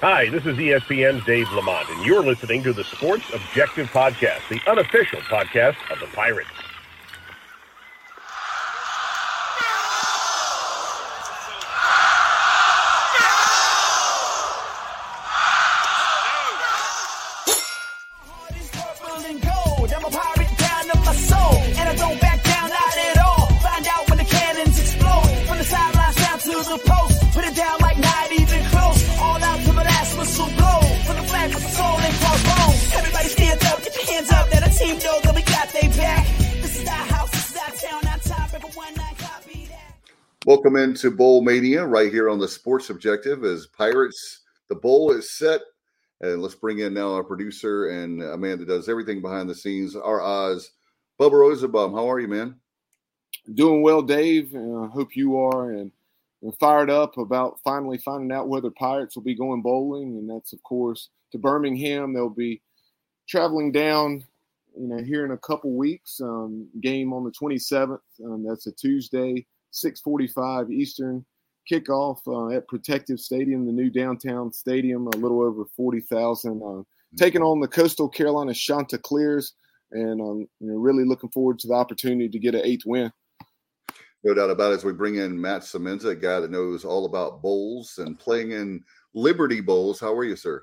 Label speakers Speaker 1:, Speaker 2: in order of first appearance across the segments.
Speaker 1: Hi, this is ESPN's Dave Lamont, and you're listening to the Sports Objective Podcast, the unofficial podcast of the Pirates.
Speaker 2: Into Bowl Mania right here on the Sports Objective as Pirates. The bowl is set. And let's bring in now our producer and a man that does everything behind the scenes, our Oz, Bubba Rosenbaum. How are you, man?
Speaker 3: Doing well, Dave. I uh, hope you are. And we're fired up about finally finding out whether Pirates will be going bowling. And that's, of course, to Birmingham. They'll be traveling down, you know, here in a couple weeks. Um, game on the 27th. Um, that's a Tuesday 6:45 Eastern kickoff uh, at Protective Stadium, the new downtown stadium, a little over 40,000. Uh, taking on the Coastal Carolina Chanticleers, and um, you know, really looking forward to the opportunity to get an eighth win.
Speaker 2: No doubt about it. As we bring in Matt Semenza, a guy that knows all about bowls and playing in Liberty Bowls. How are you, sir?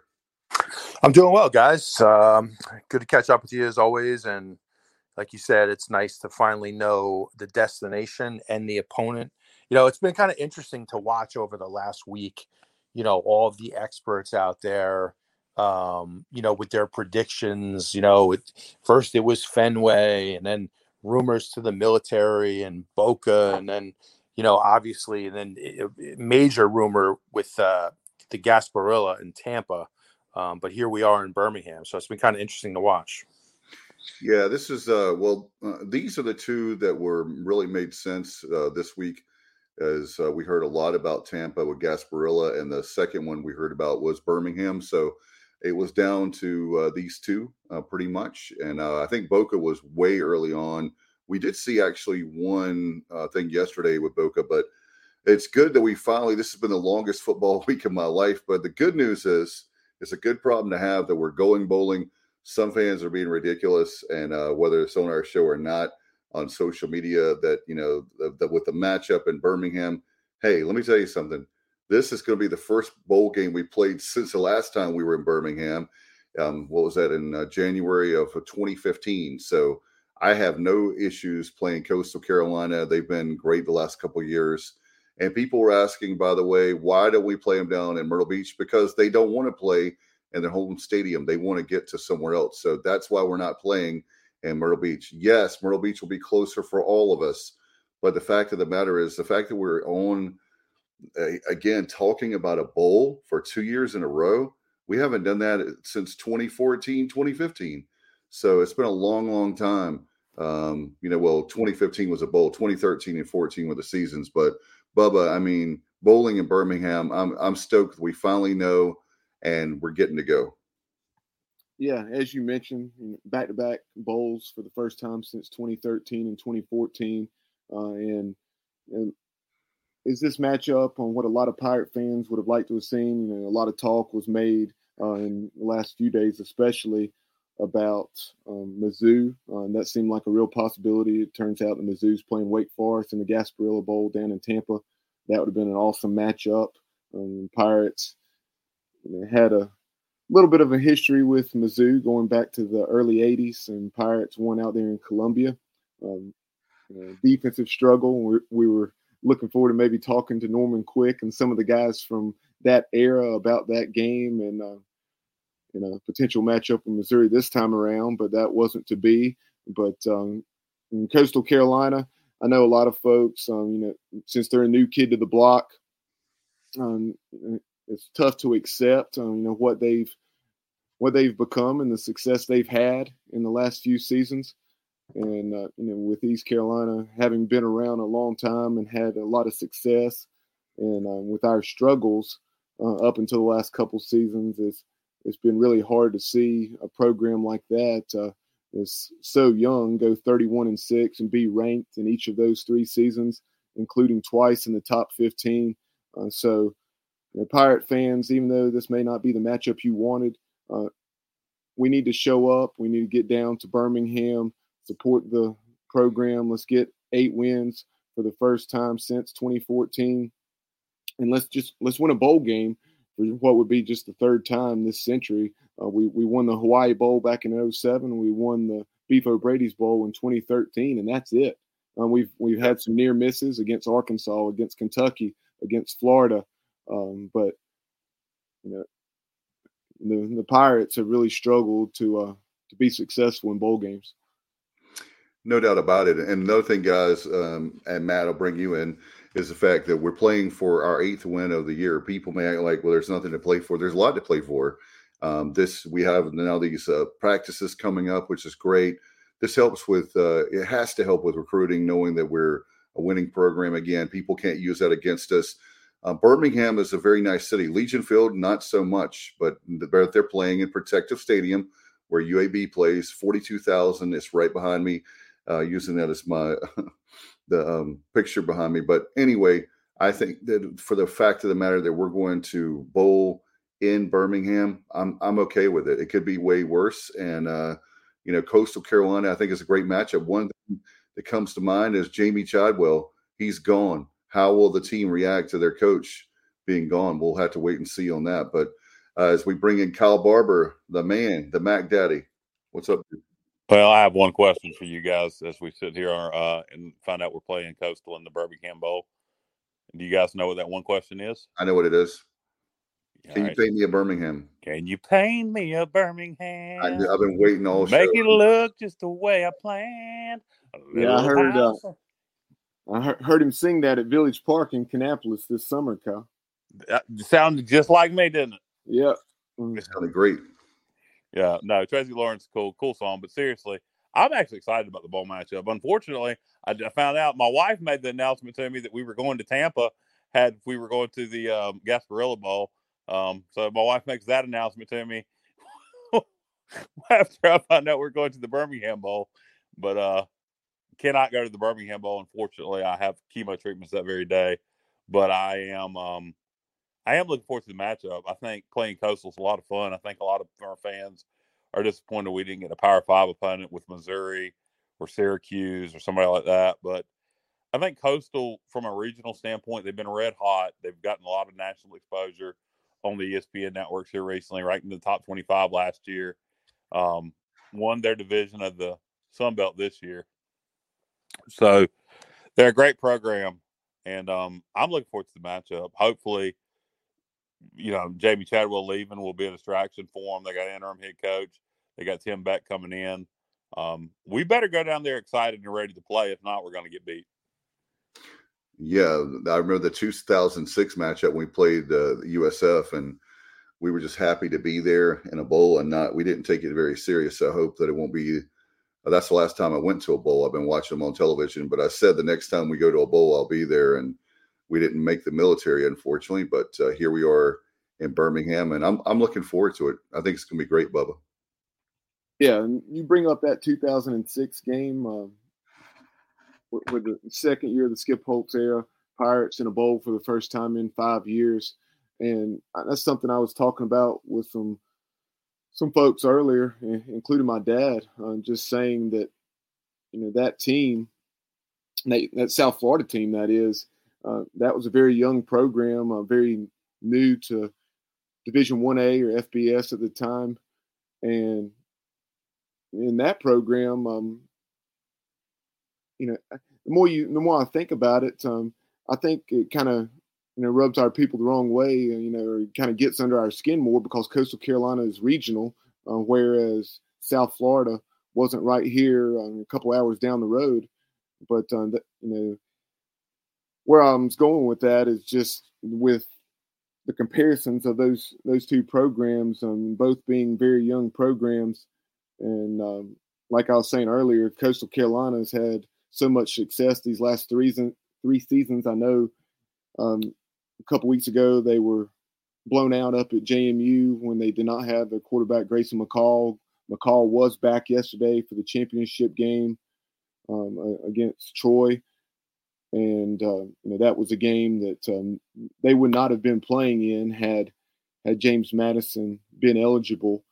Speaker 4: I'm doing well, guys. Um, good to catch up with you as always, and like you said, it's nice to finally know the destination and the opponent. You know, it's been kind of interesting to watch over the last week, you know, all the experts out there, um, you know, with their predictions. You know, first it was Fenway and then rumors to the military and Boca. And then, you know, obviously, and then it, it, major rumor with uh, the Gasparilla in Tampa. Um, but here we are in Birmingham. So it's been kind of interesting to watch.
Speaker 2: Yeah, this is uh well uh, these are the two that were really made sense uh, this week as uh, we heard a lot about Tampa with Gasparilla and the second one we heard about was Birmingham so it was down to uh, these two uh, pretty much and I think Boca was way early on. We did see actually one uh, thing yesterday with Boca but it's good that we finally this has been the longest football week of my life but the good news is it's a good problem to have that we're going bowling some fans are being ridiculous, and uh, whether it's on our show or not on social media, that you know, with the matchup in Birmingham. Hey, let me tell you something. This is going to be the first bowl game we played since the last time we were in Birmingham. Um, what was that in uh, January of 2015? So I have no issues playing Coastal Carolina. They've been great the last couple years. And people were asking, by the way, why don't we play them down in Myrtle Beach? Because they don't want to play in their home stadium. They want to get to somewhere else. So that's why we're not playing in Myrtle Beach. Yes, Myrtle Beach will be closer for all of us. But the fact of the matter is, the fact that we're on, again, talking about a bowl for two years in a row, we haven't done that since 2014, 2015. So it's been a long, long time. Um, you know, well, 2015 was a bowl, 2013 and 14 were the seasons. But Bubba, I mean, bowling in Birmingham, I'm I'm stoked. We finally know and we're getting to go.
Speaker 3: Yeah, as you mentioned, back to back bowls for the first time since 2013 and 2014. Uh, and, and is this matchup on what a lot of Pirate fans would have liked to have seen? You know, a lot of talk was made uh, in the last few days, especially about um, Mizzou. Uh, and that seemed like a real possibility. It turns out the Mizzou's playing Wake Forest in the Gasparilla Bowl down in Tampa. That would have been an awesome matchup. Um, Pirates had a little bit of a history with Mizzou going back to the early 80s and Pirates won out there in Columbia. Um, defensive struggle. We, we were looking forward to maybe talking to Norman Quick and some of the guys from that era about that game and uh, you know potential matchup with Missouri this time around, but that wasn't to be. But um, in Coastal Carolina, I know a lot of folks. Um, you know, since they're a new kid to the block, um, it's tough to accept. Um, you know what they've what they've become and the success they've had in the last few seasons. And uh, you know, with East Carolina having been around a long time and had a lot of success, and uh, with our struggles uh, up until the last couple seasons, it's it's been really hard to see a program like that uh, is so young go 31 and six and be ranked in each of those three seasons, including twice in the top 15. Uh, so you know, Pirate fans, even though this may not be the matchup you wanted, uh, we need to show up. We need to get down to Birmingham, support the program. Let's get eight wins for the first time since 2014, and let's just let's win a bowl game for what would be just the third time this century. Uh, we we won the Hawaii Bowl back in 07. We won the Beef O'Brady's Bowl in 2013, and that's it. Um, we've we've had some near misses against Arkansas, against Kentucky, against Florida, um, but you know the, the Pirates have really struggled to uh, to be successful in bowl games.
Speaker 2: No doubt about it. And another thing, guys, um, and Matt, I'll bring you in, is the fact that we're playing for our eighth win of the year. People may act like, well, there's nothing to play for. There's a lot to play for. Um, this we have now these uh, practices coming up, which is great. This helps with uh, it has to help with recruiting, knowing that we're a winning program again. People can't use that against us. Uh, Birmingham is a very nice city. Legion Field, not so much, but they're playing in Protective Stadium where UAB plays. Forty-two thousand. It's right behind me. Uh, using that as my the um, picture behind me. But anyway, I think that for the fact of the matter that we're going to bowl in Birmingham, I'm I'm okay with it. It could be way worse. And uh, you know, Coastal Carolina, I think is a great matchup. One thing that comes to mind is Jamey Chadwell. He's gone. How will the team react to their coach being gone? We'll have to wait and see on that. But uh, as we bring in Kyle Barber, the man, the Mac Daddy, what's up? Dude?
Speaker 5: Well, I have one question for you guys as we sit here uh, and find out we're playing Coastal in the Birmingham Bowl. Do you guys know what that one question is?
Speaker 2: I know what it is. Can right. you paint me a Birmingham?
Speaker 5: Can you paint me a Birmingham?
Speaker 2: I, have been waiting all.
Speaker 5: Make show. it look just the way I planned.
Speaker 3: Yeah, I heard. Uh, I heard him sing that at Village Park in Kannapolis this summer, Kyle.
Speaker 5: That sounded just like me, didn't it?
Speaker 3: Yeah,
Speaker 2: it sounded great.
Speaker 5: Yeah, no, Tracy Lawrence, cool, cool song. But seriously, I'm actually excited about the bowl matchup. Unfortunately, I, I, found out my wife made the announcement to me that we were going to Tampa. Had we were going to the um, Gasparilla Bowl, um, so my wife makes that announcement to me after I find out we're going to the Birmingham Bowl. But uh, cannot go to the Birmingham Bowl. Unfortunately, I have chemo treatments that very day. But I am um, I am looking forward to the matchup. I think playing Coastal is a lot of fun. I think a lot of our fans are disappointed we didn't get a Power Five opponent with Missouri or Syracuse or somebody like that. But I think Coastal, from a regional standpoint, they've been red hot. They've gotten a lot of national exposure on the ESPN networks here recently, right in the top 25 last year. Um, won their division of the Sun Belt this year. So they're a great program. And um, I'm looking forward to the matchup. Hopefully, you know, Jamey Chadwell leaving will be a distraction for them. They got interim head coach. They got Tim Beck coming in. Um, we better go down there excited and ready to play. If not, we're going to get beat.
Speaker 2: Yeah, I remember the 2006 matchup when we played the USF, and we were just happy to be there in a bowl and not. We didn't take it very serious. So I hope that it won't be. Uh, that's the last time I went to a bowl. I've been watching them on television, but I said the next time we go to a bowl, I'll be there, and we didn't make the military, unfortunately, but uh, here we are in Birmingham, and I'm I'm looking forward to it. I think it's going to be great, Bubba.
Speaker 3: Yeah, and you bring up that 2006 game um, with, with, the second year of the Skip Holtz era, Pirates in a bowl for the first time in five years, and that's something I was talking about with some some folks earlier, including my dad, uh, just saying that you know that team, that, that South Florida team, that is uh, that was a very young program, uh, very new to Division One A or FBS at the time, and in that program, um, you know, the more you, the more I think about it, um, I think it kind of you know rubs our people the wrong way, you know, kind of gets under our skin more because Coastal Carolina is regional, uh, whereas South Florida wasn't right here um, a couple hours down the road. But the, you know, where I'm going with that is just with the comparisons of those those two programs, um, both being very young programs, and um, like I was saying earlier, Coastal Carolina has had so much success these last three three seasons. I know um, a couple weeks ago they were blown out up at JMU when they did not have their quarterback Grayson McCall. McCall was back yesterday for the championship game um, against Troy and uh, you know that was a game that um, they would not have been playing in had had James Madison been eligible.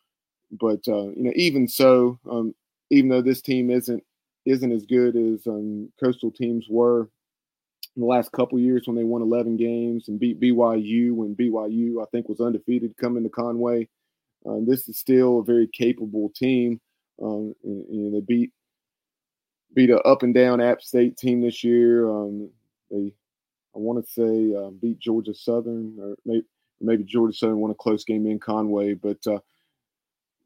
Speaker 3: But uh, you know, even so, um, even though this team isn't isn't as good as um, coastal teams were in the last couple years when they won 11 games and beat BYU when BYU I think was undefeated coming to Conway. Uh, this is still a very capable team. Um, and, and they beat beat a up and down App State team this year. Um, they, I want to say, uh, beat Georgia Southern, or maybe maybe Georgia Southern won a close game in Conway. But uh,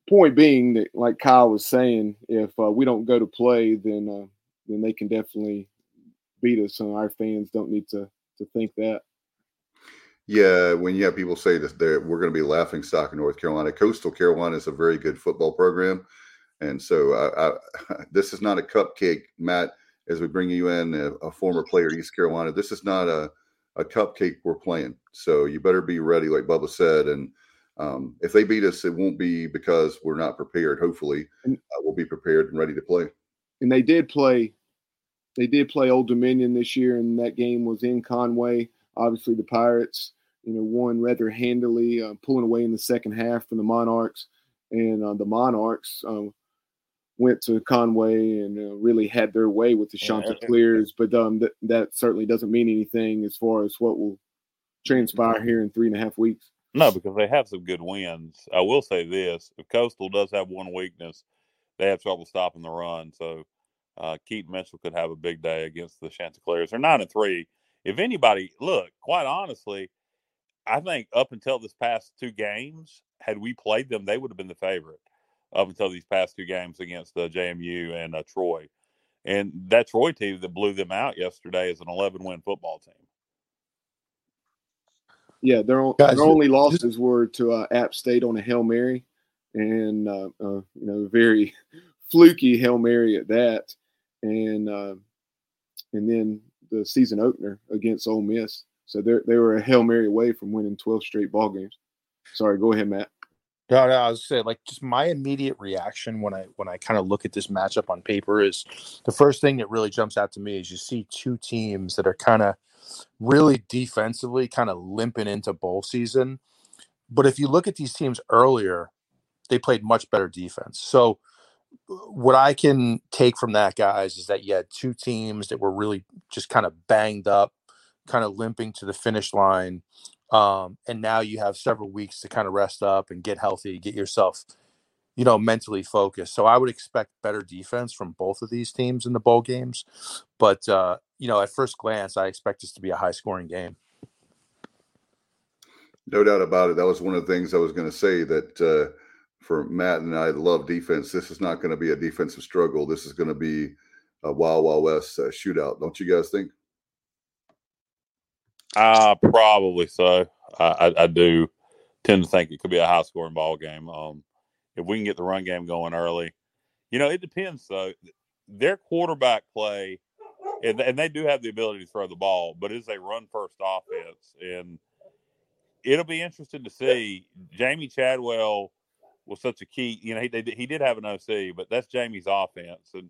Speaker 3: point being that, like Kyle was saying, if uh, we don't go to play, then uh, then they can definitely beat us, and our fans don't need to to think that.
Speaker 2: Yeah, when you have people say that we're going to be laughing stock in North Carolina, Coastal Carolina is a very good football program. And so I, I, this is not a cupcake, Matt. As we bring you in, a, a, former player East Carolina, this is not a, a cupcake we're playing. So you better be ready, like Bubba said. And um, if they beat us, it won't be because we're not prepared. Hopefully, uh, we'll be prepared and ready to play.
Speaker 3: And they did play. They did play Old Dominion this year, and that game was in Conway. Obviously, the Pirates, you know, won rather handily, uh, pulling away in the second half from the Monarchs, and uh, the Monarchs um, went to Conway and uh, really had their way with the Chanticleers, but um, th- that certainly doesn't mean anything as far as what will transpire here in three and a half weeks.
Speaker 5: No, because they have some good wins. I will say this: if Coastal does have one weakness, they have trouble stopping the run. So uh, Keaton Mitchell could have a big day against the Chanticleers. They're nine and three. If anybody, look, quite honestly, I think up until this past two games, had we played them, they would have been the favorite up until these past two games against uh, JMU and uh, Troy. And that Troy team that blew them out yesterday is an 11 win football team.
Speaker 3: Yeah, their, Guys, their only losses were to uh, App State on a Hail Mary and, uh, uh, you know, very fluky Hail Mary at that. And, uh, and then the season opener against Ole Miss. So they they were a Hail Mary away from winning 12 straight ball games. Sorry, go ahead, Matt.
Speaker 4: No, no, I was say like just my immediate reaction when I when I kind of look at this matchup on paper is the first thing that really jumps out to me is you see two teams that are kind of really defensively kind of limping into bowl season. But if you look at these teams earlier, they played much better defense. So what I can take from that, guys, is that you had two teams that were really just kind of banged up, kind of limping to the finish line um, and now you have several weeks to kind of rest up and get healthy, get yourself, you know, mentally focused. So I would expect better defense from both of these teams in the bowl games. But, uh, you know, at first glance, I expect this to be a high scoring game.
Speaker 2: No doubt about it. That was one of the things I was going to say that uh, for Matt and I love defense. This is not going to be a defensive struggle. This is going to be a Wild Wild West uh, shootout. Don't you guys think?
Speaker 5: Uh, probably so. I, I, I, do tend to think it could be a high scoring ball game. Um, if we can get the run game going early, you know, it depends though. Their quarterback play, and, and they do have the ability to throw the ball, but it's a run first offense, and it'll be interesting to see. Jamey Chadwell was such a key. You know, he he did have an OC, but that's Jamey's offense, and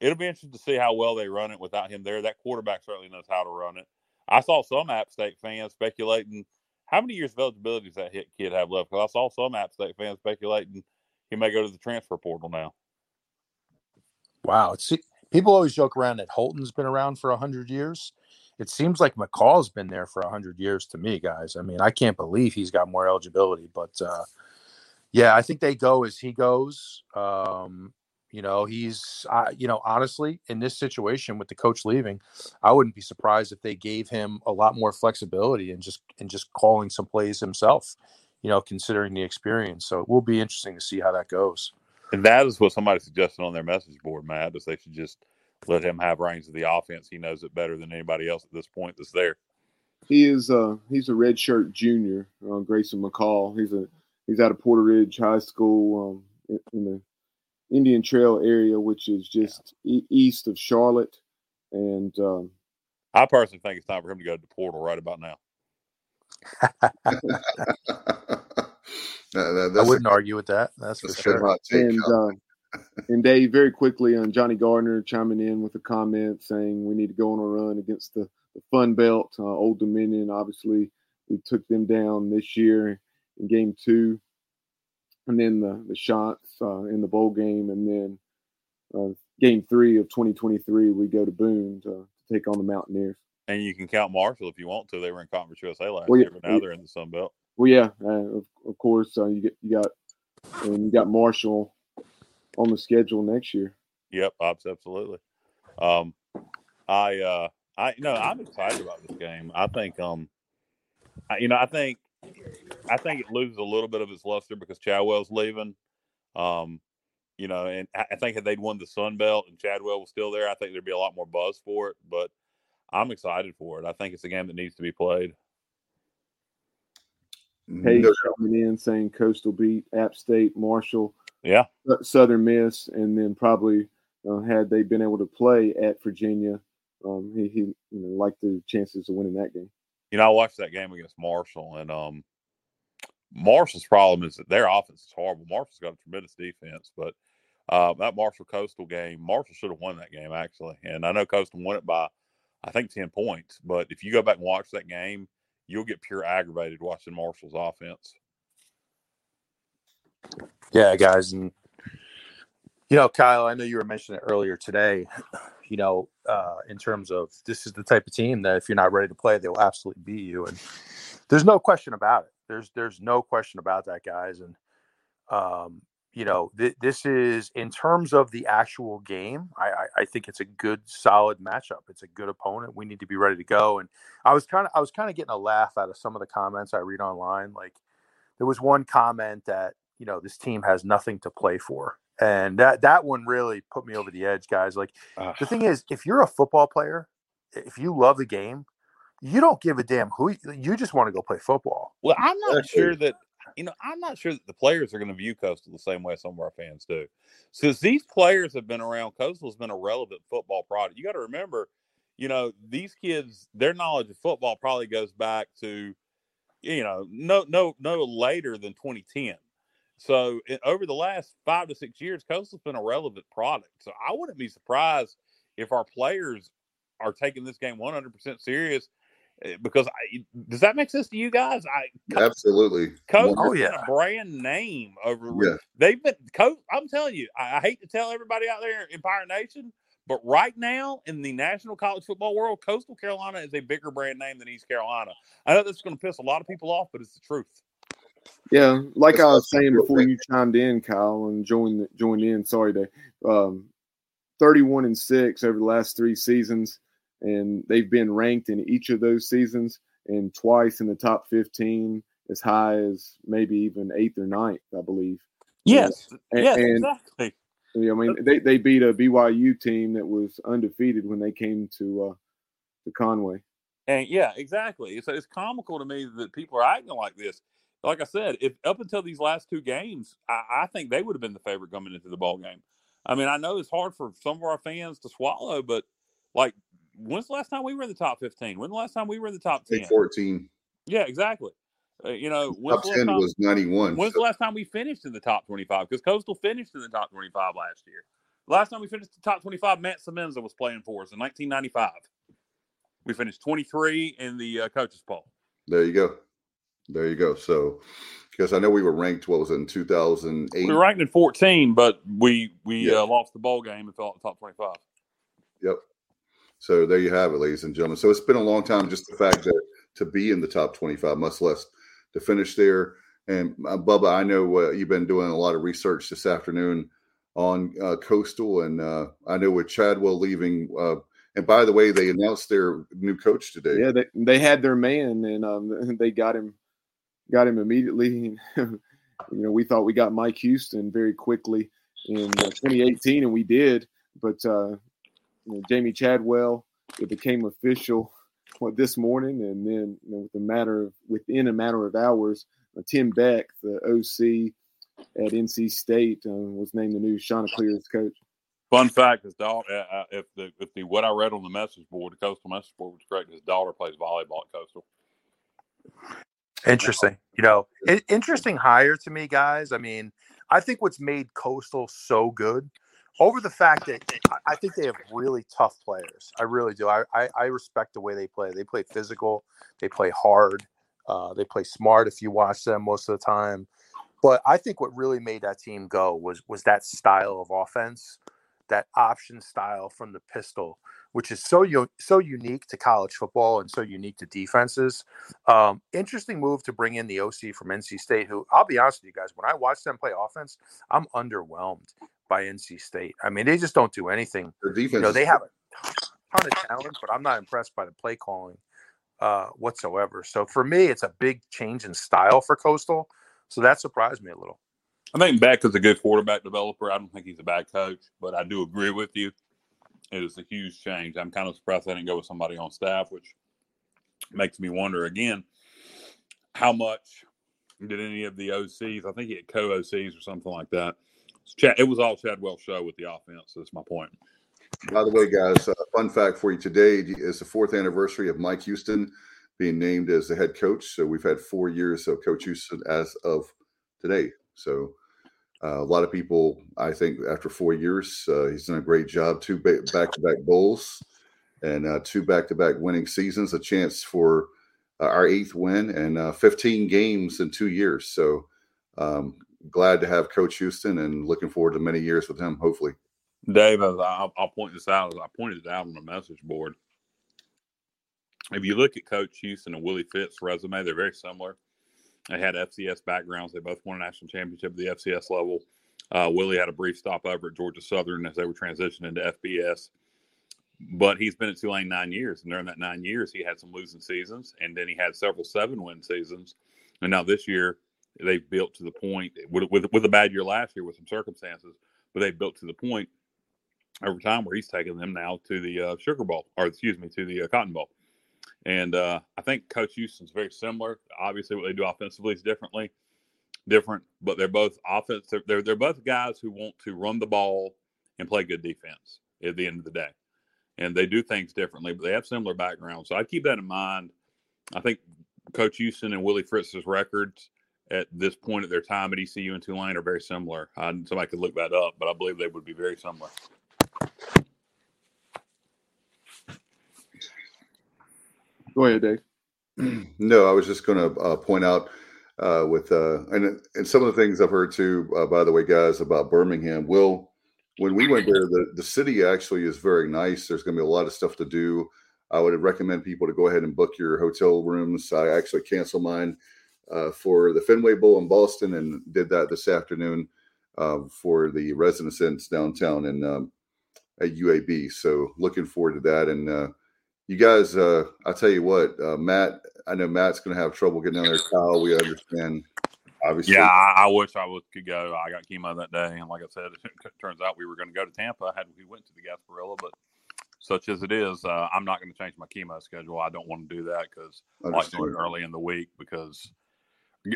Speaker 5: it'll be interesting to see how well they run it without him there. That quarterback certainly knows how to run it. I saw some App State fans speculating how many years of eligibility does that hit kid have left? Because I saw some App State fans speculating he may go to the transfer portal now.
Speaker 4: Wow, people always joke around that Holton's been around for hundred years. It seems like McCall's been there for hundred years to me, guys. I mean, I can't believe he's got more eligibility, but uh, yeah, I think they go as he goes. Um, you know, he's, uh, you know, honestly, in this situation with the coach leaving, I wouldn't be surprised if they gave him a lot more flexibility and just and just calling some plays himself. You know, considering the experience, so it will be interesting to see how that goes.
Speaker 5: And that is what somebody suggested on their message board, Matt, is they should just let him have reins of the offense. He knows it better than anybody else at this point that's there.
Speaker 3: He is uh he's a redshirt junior, uh, Grayson McCall. He's a he's out of Porter Ridge High School um, in the Indian Trail area, which is just e- east of Charlotte. And um,
Speaker 5: I personally think it's time for him to go to the portal right about now.
Speaker 4: I wouldn't a, argue with that. That's for sure.
Speaker 3: And uh, and Dave, very quickly on Johnny Gardner chiming in with a comment saying we need to go on a run against the, the Fun Belt, uh, Old Dominion. Obviously, we took them down this year in game two. And then the, the shots uh, in the bowl game. And then uh, game three of 2023, we go to Boone to, to, take on the Mountaineers.
Speaker 5: And you can count Marshall if you want to. They were in Conference USA last well, yeah, year, but now yeah. they're in the Sun Belt.
Speaker 3: Well, yeah, uh, of, of, course. Uh, you, get, you got and you got Marshall on the schedule next year.
Speaker 5: Yep, absolutely. Um, I uh, I know I'm excited about this game. I think um, I, you know I think I think it loses a little bit of its luster because Chadwell's leaving. Um, you know, and I think if they'd won the Sun Belt and Chadwell was still there, I think there'd be a lot more buzz for it. But I'm excited for it. I think it's a game that needs to be played.
Speaker 3: Page no. coming in saying Coastal beat App State, Marshall,
Speaker 5: yeah,
Speaker 3: Southern Miss, and then probably uh, had they been able to play at Virginia, um, he, he you know liked the chances of winning that game.
Speaker 5: You know, I watched that game against Marshall, and um, Marshall's problem is that their offense is horrible. Marshall's got a tremendous defense, but uh, that Marshall Coastal game, Marshall should have won that game actually. And I know Coastal won it by, I think, ten points. But if you go back and watch that game, you'll get pure aggravated watching Marshall's offense.
Speaker 4: Yeah, guys, and you know, Kyle, I know you were mentioning it earlier today. You know, uh, in terms of this is the type of team that if you're not ready to play, they will absolutely beat you, and there's no question about it. There's there's no question about that, guys. And um, you know, th- this is in terms of the actual game. I, I, I think it's a good, solid matchup. It's a good opponent. We need to be ready to go. And I was kind of I was kind of getting a laugh out of some of the comments I read online. Like there was one comment that you know this team has nothing to play for, and that that one really put me over the edge, guys. Like uh, the thing is, if you're a football player, if you love the game, you don't give a damn who you just want to go play football.
Speaker 5: Well, I'm not sure that you know I'm not sure that the players are going to view Coastal the same way some of our fans do. Since these players have been around, Coastal's been a relevant football product. You got to remember, you know, these kids, their knowledge of football probably goes back to, you know, no no no later than 2010. So it, over the last five to six years, Coastal's been a relevant product. So I wouldn't be surprised if our players are taking this game 100% serious Eh, because I, does that make sense to you guys? I
Speaker 2: absolutely.
Speaker 5: Coach oh, yeah. a brand name over. Yeah. They've been coach. I'm telling you, I, I, hate to tell everybody out there in Pirate Nation, but right now in the national college football world, Coastal Carolina is a bigger brand name than East Carolina. I know this is going to piss a lot of people off, but it's the truth.
Speaker 3: Yeah, like I was saying before you chimed in, Kyle, and joined joined in. Sorry, Dave. Um, Thirty-one and six over the last three seasons and they've been ranked in each of those seasons and twice in the top 15 as high as maybe even eighth or ninth i believe.
Speaker 5: Yes and, yes and, exactly.
Speaker 3: I mean they, they beat a byu team that was undefeated when they came to uh to conway.
Speaker 5: And yeah exactly. So it's comical to me that people are acting like this. Like i said if up until these last two games i, I think they would have been the favorite coming into the ball game i mean i know it's hard for some of our fans to swallow but like when's the last time we were in the top 15? When's the last time we were in the top 10?
Speaker 2: 14.
Speaker 5: Yeah, exactly. Uh, you know,
Speaker 2: top 10 time, was 91.
Speaker 5: When's so. the last time we finished in the top 25? Because Coastal finished in the top 25 last year. last time we finished the top 25, Matt Semenza was playing for us in 1995. We finished 23 in the uh, coaches poll.
Speaker 2: There you go. There you go. So, because I know we were ranked, what was it in 2008?
Speaker 5: We were ranked in 14, but we we yeah. uh, lost the bowl game and fell out the top 25.
Speaker 2: Yep. So there you have it, ladies and gentlemen. So it's been a long time, just the fact that to be in the top 25, much less to finish there. And uh, Bubba, I know uh, you've been doing a lot of research this afternoon on uh, Coastal, and uh, I know with Chadwell leaving. Uh, and by the way, they announced their new coach today.
Speaker 3: Yeah, they, they had their man, and um, they got him, got him immediately. you know, we thought we got Mike Houston very quickly in uh, 2018, and we did. But you know, Jamey Chadwell. It became official what, this morning, and then you know, with a matter of, within a matter of hours, uh, Tim Beck, the OC at NC State, uh, was named the new Chanticleer's coach.
Speaker 5: Fun fact: His daughter, uh, uh, if the if the what I read on the message board, the Coastal message board was correct, his daughter plays volleyball at Coastal.
Speaker 4: Interesting, you know, interesting hire to me, guys. I mean, I think what's made Coastal so good over the fact that I think they have really tough players. I really do. I, I, I respect the way they play. They play physical, they play hard, uh, they play smart if you watch them most of the time. But I think what really made that team go was was that style of offense, that option style from the pistol, which is so so unique to college football and so unique to defenses. Um, interesting move to bring in the OC from NC State, who I'll be honest with you guys, when I watch them play offense, I'm underwhelmed by NC State. I mean, they just don't do anything.
Speaker 2: The defense,
Speaker 4: You know, they have a ton of talent, but I'm not impressed by the play calling uh, whatsoever. So for me, it's a big change in style for Coastal. So that surprised me a little.
Speaker 5: I think Beck is a good quarterback developer. I don't think he's a bad coach, but I do agree with you. It is a huge change. I'm kind of surprised I didn't go with somebody on staff, which makes me wonder again how much did any of the OCs, I think he had co OCs or something like that. It was all Chadwell show with the offense. That's my point.
Speaker 2: By the way, guys, uh, fun fact for you today is the fourth anniversary of Mike Houston being named as the head coach. So we've had four years of Coach Houston as of today. So uh, a lot of people, I think, after four years, uh, he's done a great job. Two back to back bowls and uh, two back to back winning seasons, a chance for uh, our eighth win and uh, 15 games in two years. So um, glad to have Coach Houston and looking forward to many years with him, hopefully.
Speaker 5: Dave, I'll, I'll point this out I pointed it out on the message board. If you look at Coach Houston and Willie Fritz's resume, they're very similar. They had FCS backgrounds. They both won a national championship at the FCS level. Uh, Willie had a brief stop over at Georgia Southern as they were transitioning into FBS. But he's been at Tulane nine years, and during that nine years, he had some losing seasons, and then he had several seven-win seasons. And now this year, they've built to the point with, with with a bad year last year with some circumstances, but they've built to the point over time where he's taking them now to the uh, Sugar Bowl, or excuse me, to the uh, Cotton Bowl. And uh, I think Coach Houston's very similar. Obviously, what they do offensively is differently, different, but they're both offense. They're they're both guys who want to run the ball and play good defense at the end of the day. And they do things differently, but they have similar backgrounds. So I'd keep that in mind. I think Coach Houston and Willie Fritz's records at this point of their time at ECU and Tulane are very similar. I, somebody could look that up, but I believe they would be very similar.
Speaker 3: Go ahead, Dave.
Speaker 2: No, I was just going to uh, point out uh, with uh, and and some of the things I've heard too. Uh, by the way, guys, about Birmingham. Will when we went there, the the city actually is very nice. There's going to be a lot of stuff to do. I would recommend people to go ahead and book your hotel rooms. I actually canceled mine uh, for the Fenway Bowl in Boston and did that this afternoon uh, for the Residence Inns downtown in um, at UAB. So looking forward to that and you guys, uh, I tell you what, uh, Matt, I know Matt's going to have trouble getting down there. Kyle, we understand. Obviously,
Speaker 5: yeah, I, I wish I was, could go. I got chemo that day, and like I said, it turns out we were going to go to Tampa. Had we went to the Gasparilla, but such as it is, uh, I'm not going to change my chemo schedule. I don't want to do that because I like doing it early in the week because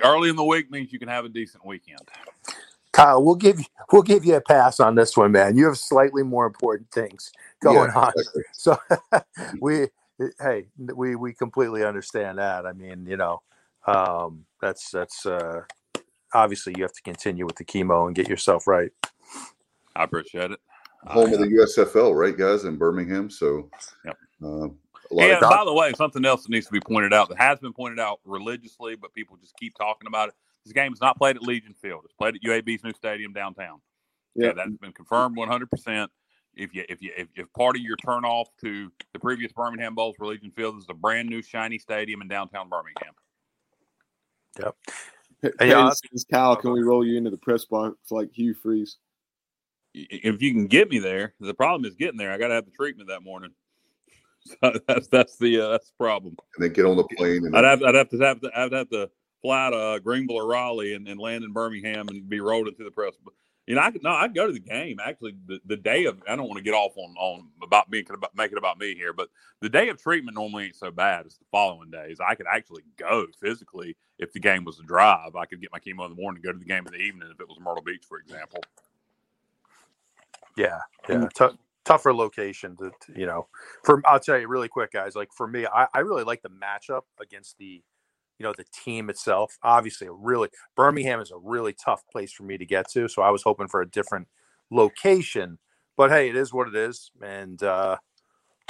Speaker 5: early in the week means you can have a decent weekend.
Speaker 4: Kyle, we'll give you we'll give you a pass on this one, man. You have slightly more important things going yeah, on. Exactly. So we hey, we we completely understand that. I mean, you know, um, that's that's uh, obviously you have to continue with the chemo and get yourself right.
Speaker 5: I appreciate it.
Speaker 2: Home uh, of the USFL, right, guys, in Birmingham. So,
Speaker 5: yep. Uh, and by the way, something else that needs to be pointed out that has been pointed out religiously, but people just keep talking about it this game is not played at Legion Field. It's played at UAB's new stadium downtown. Yeah, that's been confirmed 100. percent If you if you if, if part of your turn off to the previous Birmingham Bowls for Legion Field is a brand new shiny stadium in downtown Birmingham.
Speaker 4: Yep.
Speaker 3: Hey, yeah, Kyle, can we roll you into the press box like Hugh Freeze?
Speaker 5: If you can get me there, the problem is getting there. I got to have the treatment that morning. So that's that's the uh, that's the problem.
Speaker 2: And then get on the plane.
Speaker 5: And I'd have I'd have to have to I'd have to fly to uh, Greenville or Raleigh and, and land in Birmingham and be rolled into the press. But, you know, I could no, I'd go to the game. Actually, the, the day of I don't want to get off on on about being about make it about me here, but the day of treatment normally ain't so bad as the following days. I could actually go physically if the game was a drive. I could get my chemo in the morning, go to the game in the evening if it was Myrtle Beach, for example.
Speaker 4: Yeah, yeah, T- tougher location to, to, you know. For I'll tell you really quick, guys. Like for me, I, I really like the matchup against the you know the team itself. Obviously, a really Birmingham is a really tough place for me to get to, so I was hoping for a different location. But hey, it is what it is, and uh,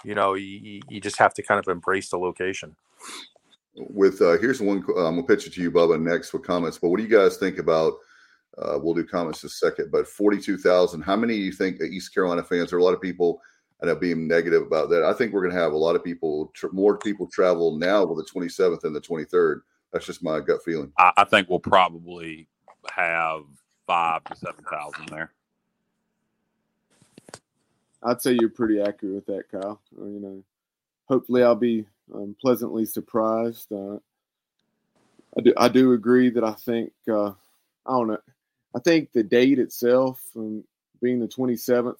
Speaker 4: you know you, you just have to kind of embrace the location.
Speaker 2: With uh, here's one I'm gonna pitch it to you, Bubba, next with comments. But what do you guys think about? Uh, we'll do comments in a second. But 42,000. How many do you think East Carolina fans? There are a lot of people and I know being negative about that. I think we're going to have a lot of people, tr- more people travel now with the 27th and the 23rd. That's just my gut feeling.
Speaker 5: I, I think we'll probably have five to seven thousand there.
Speaker 3: I'd say you're pretty accurate with that, Kyle. Uh, you know, hopefully I'll be um, pleasantly surprised. Uh, I do. I do agree that I think uh, I don't know. I think the date itself, um, being the 27th,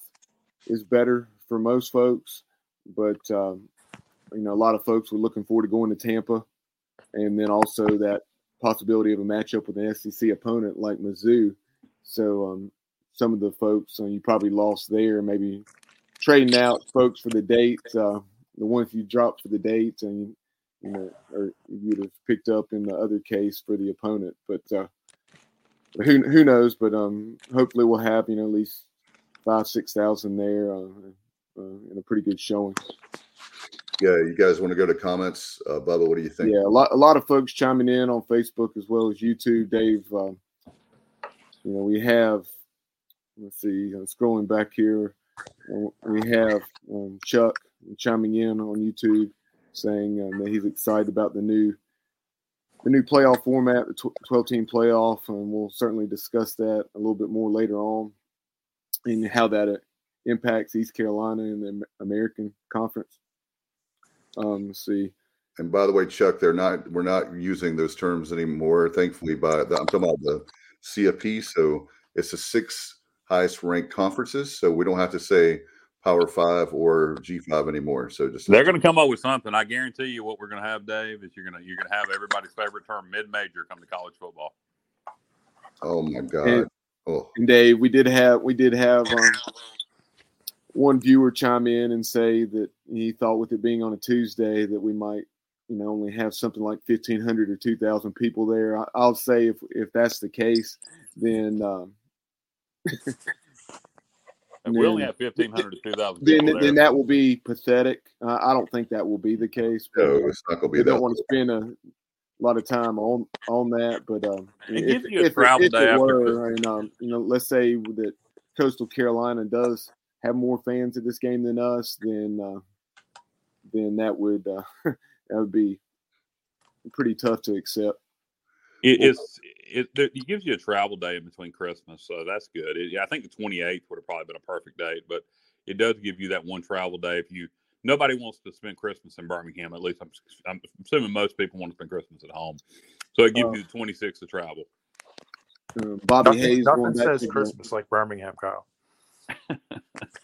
Speaker 3: is better for most folks. But um, you know, a lot of folks were looking forward to going to Tampa, and then also that possibility of a matchup with an SEC opponent like Mizzou. So um, some of the folks uh, you probably lost there, maybe trading out folks for the date, uh, the ones you dropped for the date, and you know, or you'd have picked up in the other case for the opponent. But uh, who who knows? But um, hopefully we'll have you know at least five six thousand there uh, uh, in a pretty good showing.
Speaker 2: Yeah, you guys want to go to comments, uh, Bubba? What do you think?
Speaker 3: Yeah, a lot a lot of folks chiming in on Facebook as well as YouTube. Dave, um, you know, we have. Let's see, uh, scrolling back here, uh, we have um, Chuck chiming in on YouTube saying um, that he's excited about the new the new playoff format, the 12 team playoff, and we'll certainly discuss that a little bit more later on and how that uh, impacts East Carolina and the American Conference. Um, see.
Speaker 2: And by the way, Chuck, they're not. We're not using those terms anymore. Thankfully, by the, I'm talking about the CFP. So it's the six highest ranked conferences. So we don't have to say Power Five or G Five anymore. So just
Speaker 5: they're going to come up with something. I guarantee you, what we're going to have, Dave, is you're going to you're going to have everybody's favorite term, mid major, come to college football.
Speaker 2: Oh my god!
Speaker 3: And,
Speaker 2: oh.
Speaker 3: and Dave, we did have we did have um, one viewer chime in and say that he thought with it being on a Tuesday that we might you know only have something like 1500 or 2000 people there I, will say if if that's the case then um,
Speaker 5: we only have 1500 to 2000
Speaker 3: then,
Speaker 5: there.
Speaker 3: then that will be pathetic. Uh, i don't think that will be the case
Speaker 2: no it's not going to be
Speaker 3: we
Speaker 2: that
Speaker 3: don't want to spend a lot of time on on that but um,
Speaker 5: it
Speaker 3: if,
Speaker 5: gives you a
Speaker 3: if, if it were, and, um, you know let's say that coastal carolina does have more fans at this game than us then uh, then that would uh, that would be pretty tough to accept.
Speaker 5: It, it's it, it gives you a travel day in between Christmas, so that's good. It, I think the 28th would have probably been a perfect date, but it does give you that one travel day. If you nobody wants to spend Christmas in Birmingham, at least I'm, I'm assuming most people want to spend Christmas at home, so it gives uh, you the 26th to travel.
Speaker 3: Uh, Bobby
Speaker 4: nothing,
Speaker 3: Hayes
Speaker 4: nothing says Christmas like Birmingham, Kyle.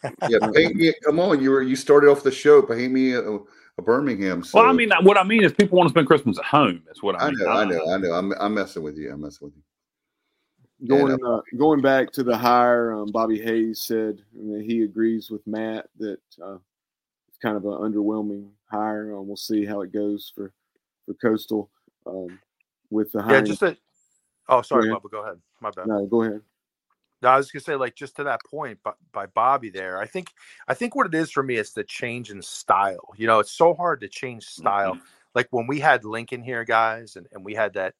Speaker 2: yeah, paint me. Come on, you were you started off the show. Paint me a, a Birmingham. So.
Speaker 5: Well, I mean, what I mean is people want to spend Christmas at home. That's what I,
Speaker 2: I
Speaker 5: mean.
Speaker 2: know. I know. I know. I'm, I'm messing with you. I'm messing with you.
Speaker 3: Going
Speaker 2: And, uh,
Speaker 3: uh, going back to the hire, um, Bobby Hayes said that he agrees with Matt that uh, it's kind of an underwhelming hire. Um, we'll see how it goes for for Coastal um, with the
Speaker 4: Yeah, just a. Oh, sorry,
Speaker 3: Yeah.
Speaker 4: Bubba. Go ahead. My bad.
Speaker 3: no, go ahead.
Speaker 4: No, I was gonna say, like, just to that point, by, by Bobby there, I think, I think what it is for me is the change in style. You know, it's so hard to change style. Mm-hmm. Like when we had Lincoln here, guys, and, and we had that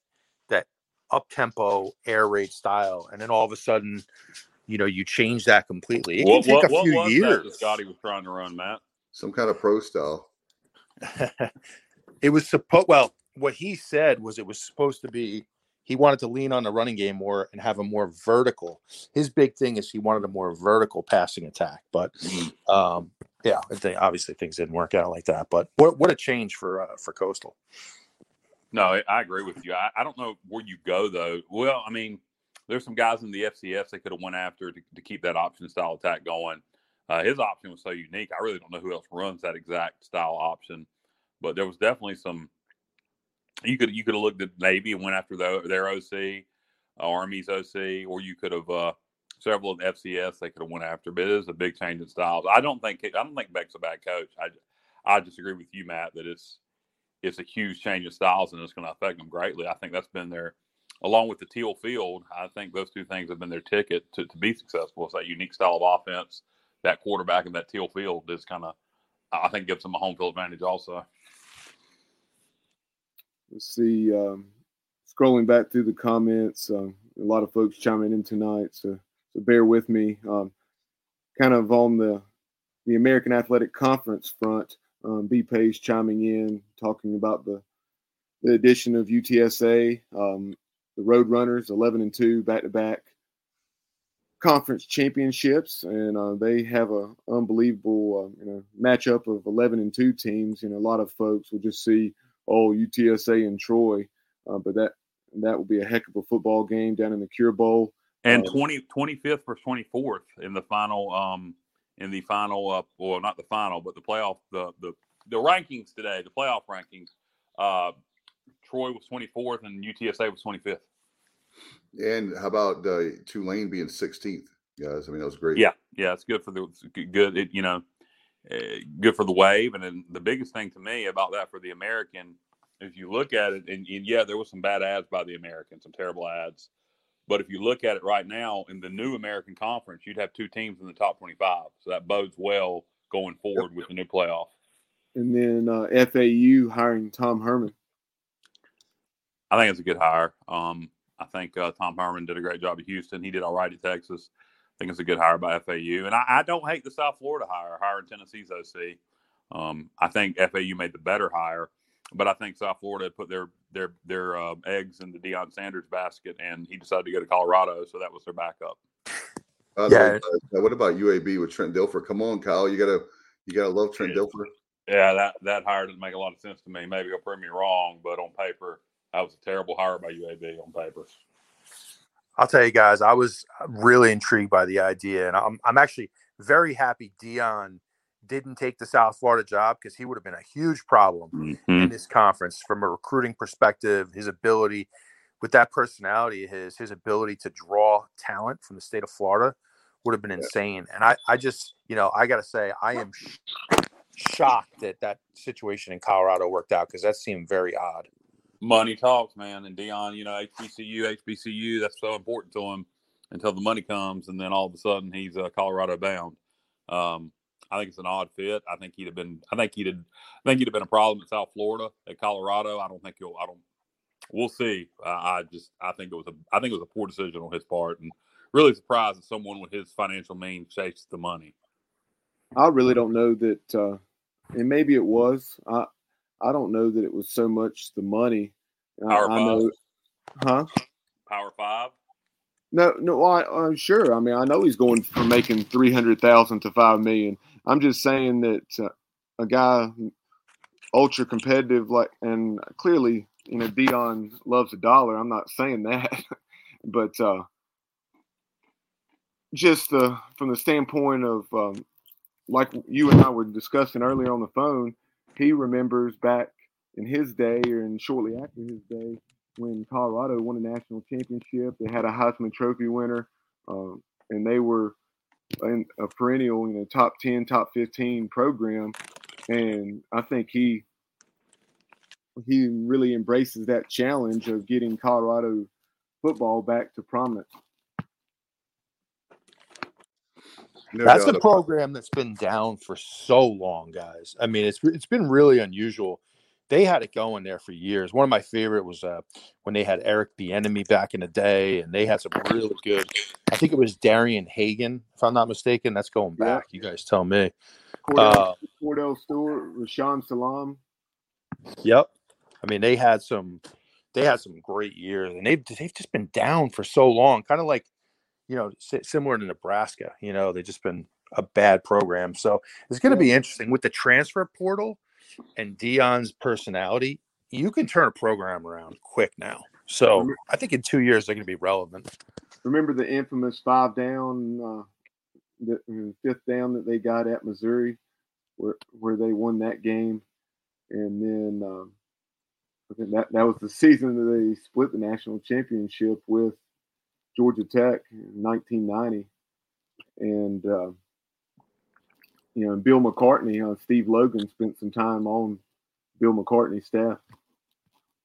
Speaker 4: that up tempo air raid style, and then all of a sudden, you know, you change that completely. It
Speaker 5: What,
Speaker 4: can take
Speaker 5: what,
Speaker 4: a
Speaker 5: what
Speaker 4: few
Speaker 5: was that
Speaker 4: years.
Speaker 5: that Scotty was trying to run, Matt?
Speaker 2: some kind of pro style.
Speaker 4: it was supposed. Well, what he said was it was supposed to be. He wanted to lean on the running game more and have a more vertical. His big thing is he wanted a more vertical passing attack, but um, yeah, think obviously things didn't work out like that. But what what a change for uh, for Coastal.
Speaker 5: No, I- I agree with you. I, I don't know where you go though. Well, I mean, there's some guys in the FCS they could have went after to, to keep that option style attack going. Uh, his option was so unique. I really don't know who else runs that exact style option, but there was definitely some. You could you could have looked at Navy and went after their, their OC, uh, Army's OC, or you could have uh, several of the FCS they could have went after. But it is a big change in styles. I don't think I don't think Beck's a bad coach. I I disagree with you, Matt, that it's it's a huge change in styles and it's going to affect them greatly. I think that's been their, along with the teal field, I think those two things have been their ticket to, to be successful. It's that unique style of offense, that quarterback and that teal field is kind of, I think, gives them a home field advantage also.
Speaker 3: Let's see. Um, scrolling back through the comments, uh, a lot of folks chiming in tonight, so, so bear with me. Um, kind of on the the American Athletic Conference front, um, B Page chiming in, talking about the the addition of UTSA, um, the Roadrunners, eleven and two, back to back conference championships, and uh, they have a unbelievable uh, you know matchup of eleven and two teams. You know, a lot of folks will just see oh UTSA and Troy, uh, but that that will be a heck of a football game down in the Cure Bowl.
Speaker 5: And um, 20, 25th versus 24th in the final um, in the final uh, well not the final but the playoff the the the rankings today the playoff rankings uh, Troy was 24th and UTSA was 25th.
Speaker 2: And how about uh, Tulane being 16th, guys? I mean, that was great.
Speaker 5: Yeah, yeah, it's good for the good. It, you know, uh, good for the wave. And then the biggest thing to me about that for the American, if you look at it, and, and yeah, there was some bad ads by the American, some terrible ads. But if you look at it right now in the new American Conference, you'd have two teams in the top 25. So that bodes well going forward yep. with the new playoff.
Speaker 3: And then uh, FAU hiring Tom Herman.
Speaker 5: I think it's a good hire. Um, I think uh, Tom Herman did a great job at Houston. He did all right at Texas. I think it's a good hire by FAU. And I, I don't hate the South Florida hire, hiring Tennessee's OC. Um, I think FAU made the better hire, but I think South Florida put their their their uh, eggs in the Deion Sanders basket, and he decided to go to Colorado, so that was their backup.
Speaker 2: Uh, yeah. Uh, what about UAB with Trent Dilfer? Come on, Kyle, you gotta you gotta love Trent yeah. Dilfer.
Speaker 5: Yeah, that that hire doesn't make a lot of sense to me. Maybe he'll prove me wrong, but on paper, that was a terrible hire by UAB on paper.
Speaker 4: I'll tell you guys, I was really intrigued by the idea, and I'm I'm actually very happy Deion didn't take the South Florida job because he would have been a huge problem mm-hmm. in this conference from a recruiting perspective. His ability, with that personality, his his ability to draw talent from the state of Florida would have been insane. And I, I just, you know, I got to say, I am sh- shocked that that situation in Colorado worked out because that seemed very odd.
Speaker 5: Money talks, man. And Deion, you know, HBCU, HBCU, that's so important to him until the money comes, and then all of a sudden he's uh, Colorado bound. Um, I think it's an odd fit. I think he'd have been. I think he'd have. I think he'd have been a problem at South Florida, at Colorado. I don't think he'll. I don't. We'll see. I just. I think it was a. I think it was a poor decision on his part, and really surprised that someone with his financial means chased the money.
Speaker 3: I really don't know that, uh, and maybe it was. I. I don't know that it was so much the money.
Speaker 5: Power
Speaker 3: I,
Speaker 5: I
Speaker 3: know, huh?
Speaker 5: Power five.
Speaker 3: No, no, I, I'm sure. I mean, I know he's going from making three hundred thousand to five million. I'm just saying that uh, a guy ultra competitive like and clearly you know Deion loves a dollar. I'm not saying that, but uh, just uh, from the standpoint of um, like you and I were discussing earlier on the phone, he remembers back in his day or and shortly after his day when Colorado won a national championship. They had a Heisman Trophy winner, um, and they were in a perennial, you know, top 10, top 15 program. And I think he he really embraces that challenge of getting Colorado football back to prominence.
Speaker 4: No that's a program that's been down for so long, guys. I mean, it's it's been really unusual. They had it going there for years. One of my favorite was uh, when they had Eric Bieniemy back in the day, and they had some really good. I think it was Darian Hagan, if I'm not mistaken. That's going back. Yeah. You guys tell me.
Speaker 3: Kordell, uh, Kordell Stewart, Rashaan Salaam.
Speaker 4: Yep. I mean, they had some. They had some great years, and they've they've just been down for so long. Kind of like, you know, similar to Nebraska. You know, they've just been a bad program. So it's going to be interesting with the transfer portal and Deion's personality, you can turn a program around quick now. So I think in two years they're going to be relevant.
Speaker 3: Remember the infamous five down, uh, the fifth down that they got at Missouri, where where they won that game, and then um, that that was the season that they split the national championship with Georgia Tech in 1990, and uh, you know, Bill McCartney, uh, Steve Logan spent some time on Bill McCartney's staff.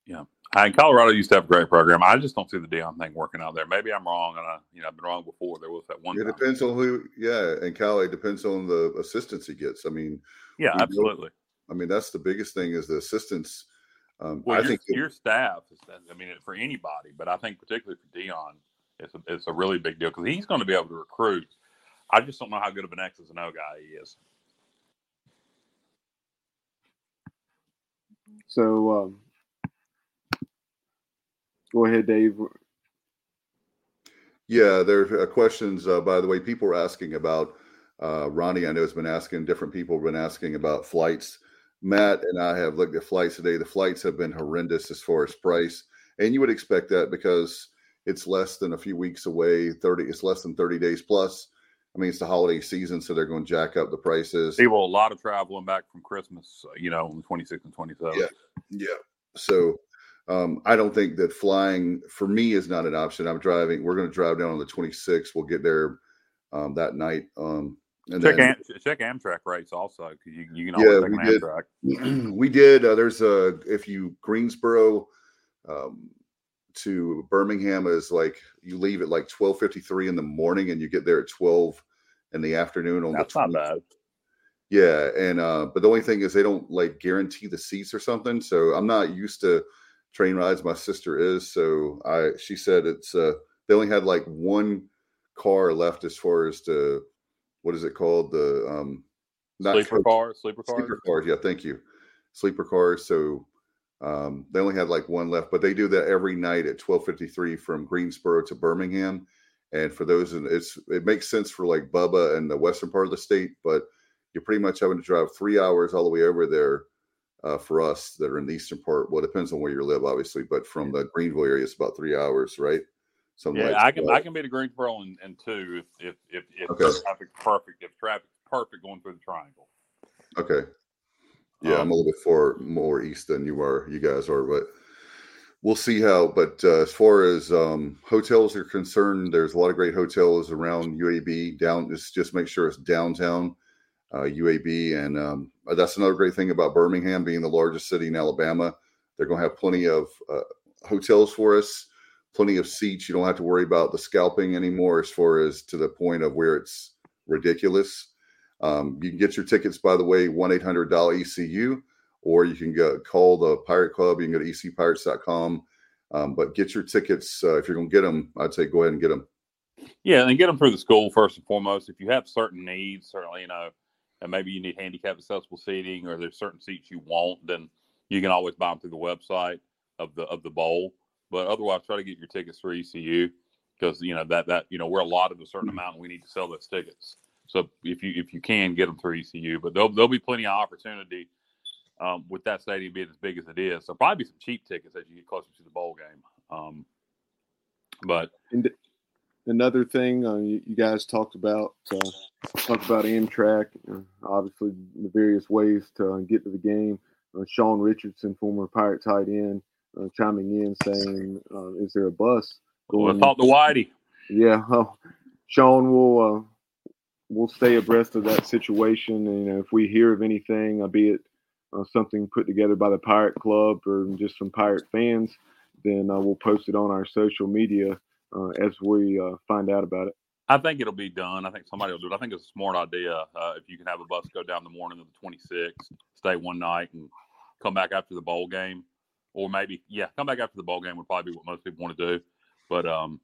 Speaker 5: Yeah, and Colorado used to have a great program. I just don't see the Deion thing working out there. Maybe I'm wrong, and I, you know, I've been wrong before. There was that one.
Speaker 2: It
Speaker 5: time.
Speaker 2: depends on who. Yeah, and Cal, it depends on the assistance he gets. I mean,
Speaker 5: Yeah,
Speaker 2: we know-
Speaker 5: absolutely.
Speaker 2: I mean that's the biggest thing is the assistance. Um,
Speaker 5: Well,
Speaker 2: I
Speaker 5: your,
Speaker 2: think
Speaker 5: your staff is. I mean, for anybody, but I think particularly for Deion, it's a, it's a really big deal because he's going to be able to recruit. I just don't know how good of an X's and O guy he is.
Speaker 3: So um, go ahead, Dave.
Speaker 2: Yeah, there are questions. Uh, by the way, people are asking about uh, Ronnie. I know has been asking. Different people have been asking about flights. Matt and I have looked at flights today. The flights have been horrendous as far as price, and you would expect that because it's less than a few weeks away. Thirty. It's less than thirty days plus. I mean, it's the holiday season, so they're going to jack up the prices.
Speaker 5: People, a lot of traveling back from Christmas, uh, you know, on the 26th and 27th.
Speaker 2: Yeah. Yeah. So um, I don't think that flying for me is not an option. I'm driving. We're going to drive down on the 26th. We'll get there um, that night. Um, and
Speaker 5: Check,
Speaker 2: then,
Speaker 5: Am- check Amtrak rates also because you, you can
Speaker 2: Yeah,
Speaker 5: always take
Speaker 2: we
Speaker 5: an
Speaker 2: did.
Speaker 5: Amtrak.
Speaker 2: we did. Uh, there's a if you Greensboro um, to Birmingham is like you leave at like 12:53 in the morning and you get there at 12 in the afternoon on
Speaker 5: That's
Speaker 2: the
Speaker 5: not bad.
Speaker 2: Yeah, and uh, but the only thing is they don't like guarantee the seats or something. So I'm not used to train rides. My sister is, so I she said it's uh they only had like one car left as far as the what is it called the um not
Speaker 5: Sleeper
Speaker 2: coach-
Speaker 5: cars, sleeper cars.
Speaker 2: sleeper cars. Yeah, thank you, sleeper cars. So um they only had like one left, but they do that every night at 12:53 from Greensboro to Birmingham. And for those, in it's it makes sense for like Bubba and the western part of the state, but you're pretty much having to drive three hours all the way over there uh, for us that are in the eastern part. Well, it depends on where you live, obviously, but from the Greenville area, it's about three hours, right? Something
Speaker 5: Yeah,
Speaker 2: like
Speaker 5: I can
Speaker 2: that.
Speaker 5: I can be to Greensboro in, in two if if if, if
Speaker 2: Okay.
Speaker 5: traffic's perfect. If traffic's perfect going through the triangle.
Speaker 2: Okay. Yeah, I'm
Speaker 5: Um,
Speaker 2: a little bit far more east than you are, you guys are, but we'll see how. But uh, as far as um, hotels are concerned, there's a lot of great hotels around UAB. Down, just just make sure it's downtown uh, UAB, and um, that's another great thing about Birmingham being the largest city in Alabama. They're going to have plenty of uh, hotels for us, plenty of seats. You don't have to worry about the scalping anymore, as far as to the point of where it's ridiculous. Um, you can get your tickets, by the way, 1 800 ECU, or you can go call the Pirate Club. You can go to ecpirates.com. Um, but get your tickets. Uh, if you're going to get them, I'd say go ahead and get them.
Speaker 5: Yeah, and get them through the school first and foremost. If you have certain needs, certainly you know, and maybe you need handicap accessible seating, or there's certain seats you want, then you can always buy them through the website of the of the bowl. But otherwise, try to get your tickets through ECU because you know that that you know we're allotted a certain amount, and we need to sell those tickets. So if you if you can get them through ECU, but there'll there'll be plenty of opportunity um, with that stadium being as big as it is. So probably some cheap tickets as you get closer to the bowl game. Um, but
Speaker 3: And another thing uh, you, you guys talked about uh, talked about Amtrak, uh, obviously the various ways to uh, get to the game. Uh, Sean Richardson, former Pirate tight end, uh, chiming in saying, uh, "Is there a bus
Speaker 5: we'll
Speaker 3: going?"
Speaker 5: talk to Whitey.
Speaker 3: Yeah, oh, Sean will will stay abreast of that situation, and you know, if we hear of anything, be it uh, something put together by the Pirate Club or just some Pirate fans, then uh, we'll post it on our social media uh, as we uh, find out about it.
Speaker 5: I think it'll be done. I think somebody will do it. I think it's a smart idea. Uh, if you can have a bus go down the morning of the 26th, stay one night, and come back after the bowl game, or maybe yeah, come back after the bowl game would probably be what most people want to do. But um,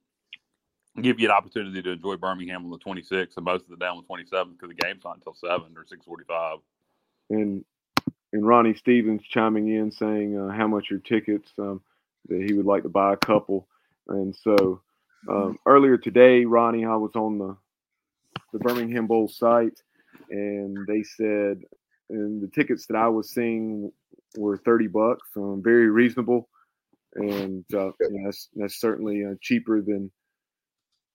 Speaker 5: give you an opportunity to enjoy Birmingham on the 26th and most of the day on the 27th because the game's not until seven or 6:45.
Speaker 3: And and Ronnie Stevens chiming in saying uh, how much are tickets um, that he would like to buy a couple. And so um, earlier today, Ronnie, I was on the the Birmingham Bowl site, and they said, and the tickets that I was seeing were thirty bucks, um, very reasonable, and uh, you know, that's that's certainly uh, cheaper than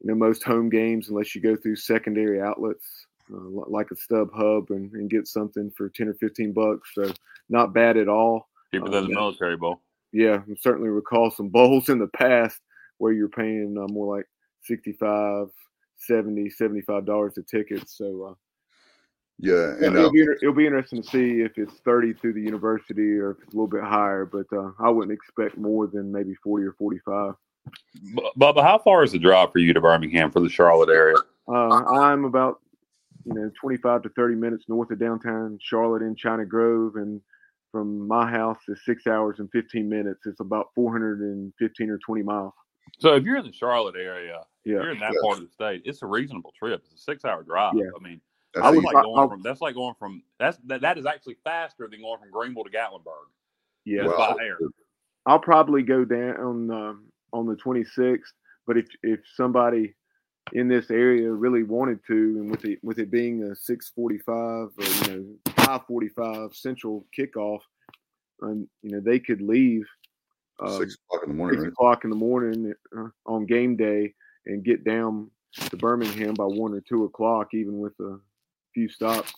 Speaker 3: you know most home games unless you go through secondary outlets uh, like a stub hub and, and get something for 10 or 15 bucks so not bad at all
Speaker 5: Cheaper than the
Speaker 3: yeah.
Speaker 5: military bowl.
Speaker 3: yeah I certainly recall some bowls in the past where you're paying uh, more like 65 70 75 dollars a ticket so uh,
Speaker 2: Yeah, and
Speaker 3: it'll,
Speaker 2: uh,
Speaker 3: be, it'll be interesting to see if it's 30 through the university or if it's a little bit higher, but uh, I wouldn't expect more than maybe 40 or 45.
Speaker 5: Bu- Bubba, how far is the drive for you to Birmingham for the Charlotte area?
Speaker 3: Uh, I'm about you know 25 to 30 minutes north of downtown Charlotte in China Grove, and from my house is six hours and 15 minutes. It's about 415 or 20 miles.
Speaker 5: So if you're in the Charlotte area, if
Speaker 3: Yeah.
Speaker 5: you're in that
Speaker 2: Yeah.
Speaker 5: part of the state, it's a reasonable trip. It's a six hour drive.
Speaker 3: Yeah.
Speaker 5: I mean,
Speaker 2: that's
Speaker 3: I
Speaker 5: that's like going
Speaker 3: I'll-
Speaker 5: from that's like going from that's that, that is actually faster than going from Greenville to Gatlinburg.
Speaker 3: Yeah,
Speaker 5: Just
Speaker 2: Wow.
Speaker 5: by air.
Speaker 3: I'll probably go down um, on the 26th. But if if somebody in this area really wanted to, and with it with it being a 6:45 or you know 5:45 Central kickoff, and you know they could leave um,
Speaker 2: Six o'clock in the morning,
Speaker 3: six
Speaker 2: right?
Speaker 3: o'clock in the morning uh, on game day and get down to Birmingham by one or two o'clock, even with a few stops.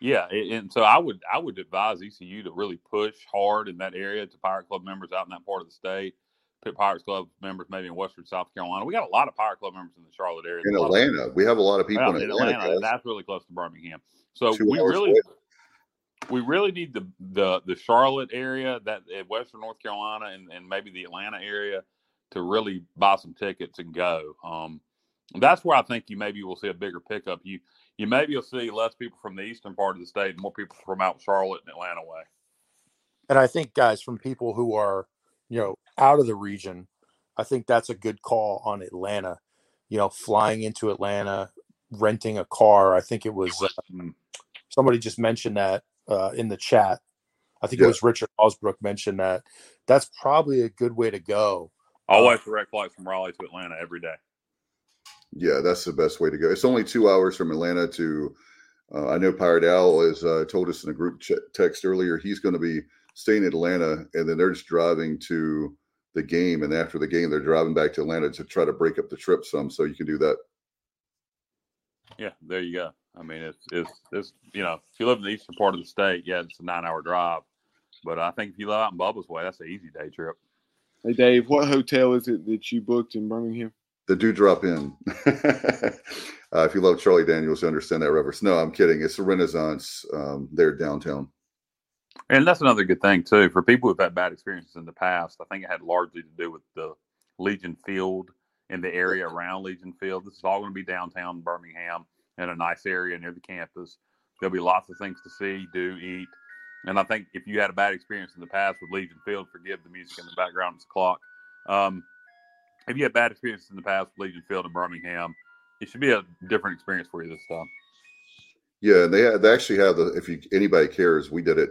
Speaker 5: Yeah, and so I would I would advise ECU to really push hard in that area to Pirate Club members out in that part of the state. Pit Pirates Club members maybe in Western South Carolina. We got a lot of Pirate Club members in the Charlotte area.
Speaker 2: In
Speaker 5: A lot of-
Speaker 2: Atlanta, we have a lot of people
Speaker 5: Yeah,
Speaker 2: in
Speaker 5: in
Speaker 2: Atlanta.
Speaker 5: Atlanta, that's really close to Birmingham. So
Speaker 2: Two
Speaker 5: we really,
Speaker 2: away.
Speaker 5: we really need the the the Charlotte area, that uh, Western North Carolina, and, and maybe the Atlanta area to really buy some tickets and go. Um, that's where I think you maybe will see a bigger pickup. You you maybe you'll see less people from the eastern part of the state, and more people from out Charlotte and Atlanta way.
Speaker 4: And I think, guys, from people who are, you know, out of the region, I think that's a good call on Atlanta. You know, flying into Atlanta, renting a car. I think it was uh,
Speaker 5: Mm.
Speaker 4: somebody just mentioned that uh, in the chat. I think
Speaker 2: Yeah.
Speaker 4: it was Richard Osbrook mentioned that. That's probably a good way to go.
Speaker 5: I Always direct flights from Raleigh to Atlanta every day.
Speaker 2: Yeah, that's the best way to go. It's only two hours from Atlanta to. Uh, I know Pirate Owl has uh, told us in a group ch- text earlier he's going to be staying in Atlanta, and then they're just driving to the game, and after the game they're driving back to Atlanta to try to break up the trip some, so you can do that.
Speaker 5: Yeah, there you go. I mean, it's it's it's you know, if you live in the eastern part of the state, yeah, it's a nine hour drive. But I think if you live out in Bubba's way, that's an easy day trip.
Speaker 3: Hey Dave, what hotel is it that you booked in Birmingham?
Speaker 2: The do drop in. uh, if you love Charlie Daniels, you understand that reference. No, I'm kidding. It's the Renaissance um, there downtown.
Speaker 5: And that's another good thing too for people who've had bad experiences in the past. I think it had largely to do with the Legion Field and the area around Legion Field. This is all going to be downtown Birmingham in a nice area near the campus. There'll be lots of things to see, do, eat. And I think if you had a bad experience in the past with Legion Field, forgive the music in the background, it's a clock. Um, if you had bad experiences in the past with Legion Field in Birmingham, it should be a different experience for you this time.
Speaker 2: Yeah, they they actually have the. If you anybody cares, we did it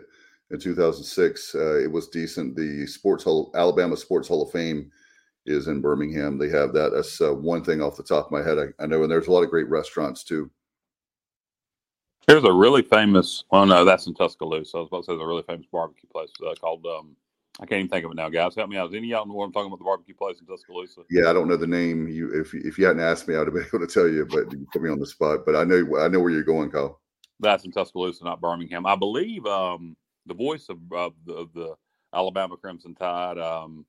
Speaker 2: in 2006. Uh, it was decent. The Sports Hall, Alabama Sports Hall of Fame, is in Birmingham. They have that. That's uh, one thing off the top of my head. I, I know, and there's a lot of great restaurants too.
Speaker 5: There's a really famous. Well, no, that's in Tuscaloosa. I was about to say there's a really famous barbecue place uh, called. Um, I can't even think of it now, guys. Help me out. Does any y'all know what I'm talking about? The barbecue place in Tuscaloosa.
Speaker 2: Yeah, I don't know the name. You, if you- if you hadn't asked me, I would have been able to tell you. But you put me on the spot. But I know I know where you're going, Kyle.
Speaker 5: That's in Tuscaloosa, not Birmingham. I believe um, the voice of, of, the, of the Alabama Crimson Tide. Um,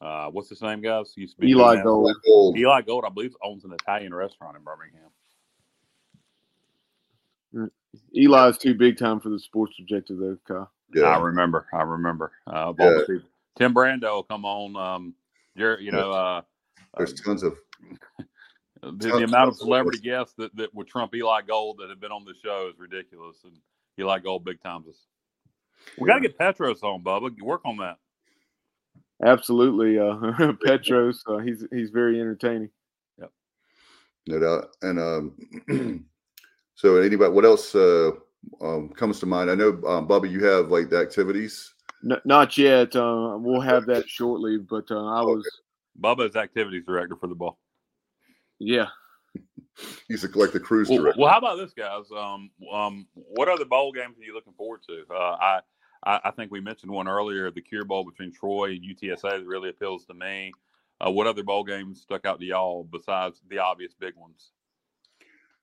Speaker 5: uh, what's his name, guys? He used to be
Speaker 3: Eli. Gold.
Speaker 2: Gold.
Speaker 5: Eli Gold, I believe, owns an Italian restaurant in Birmingham.
Speaker 3: Eli's too big time for the sports objective though, Kyle.
Speaker 5: I remember. I remember. Uh,
Speaker 2: Yeah.
Speaker 5: all the people. Tim Brando will come on. Um, Jer- you know, uh,
Speaker 2: there's tons of
Speaker 5: the,
Speaker 2: Tons-
Speaker 5: the amount of
Speaker 2: tons of
Speaker 5: celebrity guests that, that would trump Eli Gold that have been on the show is ridiculous. And Eli Gold big times us. We got to get Petros on, Bubba. Work on that.
Speaker 3: Absolutely, uh, Petros. Uh, he's he's very entertaining. Yep.
Speaker 2: No doubt. And um, so anybody, what else uh, um, comes to mind? I know, um, Bubba, you have like the activities.
Speaker 3: N- not yet. Uh, we'll have that shortly. But uh, I was,
Speaker 5: Bubba's activities director for the ball.
Speaker 3: yeah.
Speaker 2: He's the, like the cruise
Speaker 5: Well,
Speaker 2: director.
Speaker 5: well, how about this, guys? Um, um, what other bowl games are you looking forward to? Uh, I, I, I think we mentioned one earlier, the Cure Bowl between Troy and UTSA that really appeals to me. Uh, what other bowl games stuck out to y'all besides the obvious big ones?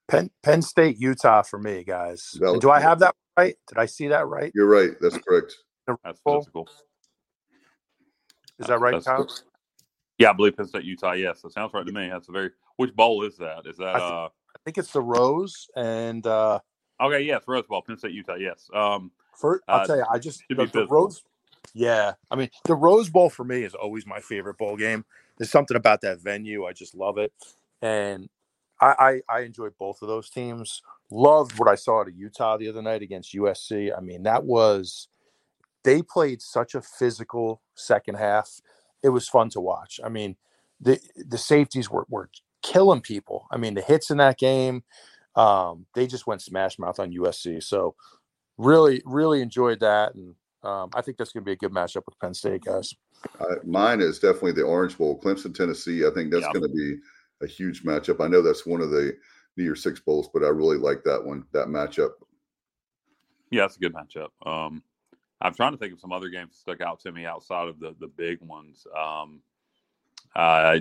Speaker 4: Penn, Penn State, Utah for me, guys.
Speaker 2: That
Speaker 4: do I have that right? Did I see that right?
Speaker 2: You're right. That's correct.
Speaker 5: That's
Speaker 4: Bowl?
Speaker 5: physical.
Speaker 4: Is that right, Kyle?
Speaker 5: Yeah, I believe Penn State, Utah. Yes, that sounds right to me. That's a very. Which bowl is that? Is that
Speaker 4: I thi-
Speaker 5: uh?
Speaker 4: I think it's the Rose, and uh,
Speaker 5: Okay, yes, Rose Bowl, Penn State, Utah. Yes. Um,
Speaker 4: For, I'll
Speaker 5: Uh,
Speaker 4: tell you, I just the, the. Rose. Yeah, I mean the Rose Bowl for me is always my favorite bowl game. There's something about that venue. I just love it, and I I, I enjoyed both of those teams. Loved what I saw at Utah the other night against USC. I mean that was they played such a physical second half. It was fun to watch. I mean the the safeties were were killing people. I mean the hits in that game. Um, they just went smash mouth on USC. So really, really enjoyed that, and um, I think that's going to be a good matchup with Penn State guys.
Speaker 2: Uh, mine is definitely the Orange Bowl, Clemson, Tennessee. I think that's
Speaker 5: Yeah.
Speaker 2: going to be a huge matchup. I know that's one of the New Year's Six bowls, but I really like that one, that matchup.
Speaker 5: Yeah, it's a good matchup. Um, I'm trying to think of some other games that stuck out to me outside of the the big ones. Um, uh,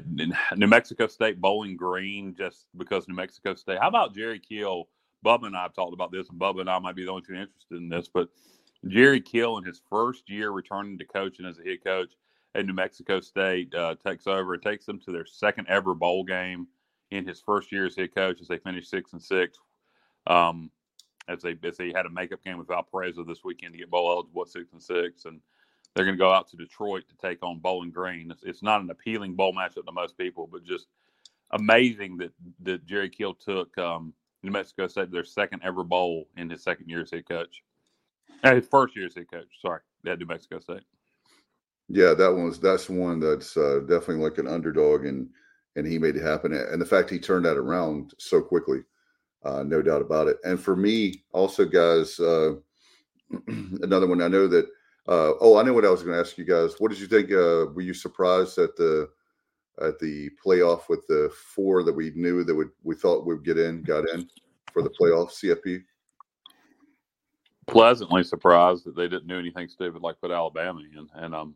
Speaker 5: New Mexico State Bowling Green, just because New Mexico State. How about Jerry Kill? Bubba and I have talked about this, and Bubba and I might be the only two interested in this. But Jerry Kill, in his first year returning to coaching as a head coach at New Mexico State, uh, takes over. It takes them to their second ever bowl game in his first year as head coach, as they finished six and six. Um, as they as they had a makeup game with Valparaiso this weekend to get bowl eligible six and six, and they're going to go out to Detroit to take on Bowling Green. It's, it's not an appealing bowl matchup to most people, but just amazing that that Jerry Kill took um, New Mexico State their second ever bowl in his second year as head coach. Uh, his first year as head coach. Sorry, at New Mexico State.
Speaker 2: Yeah, that one was that's one that's uh, definitely like an underdog, and and he made it happen. And the fact he turned that around so quickly, uh, no doubt about it. And for me, also, guys, uh, another one. I know that. Uh, oh, I know what I was going to ask you guys. What did you think? Uh, were you surprised at the at the playoff with the four that we knew that would we thought would get in, got in for the playoff CFP?
Speaker 5: Pleasantly surprised that they didn't do anything stupid like put Alabama in, and um,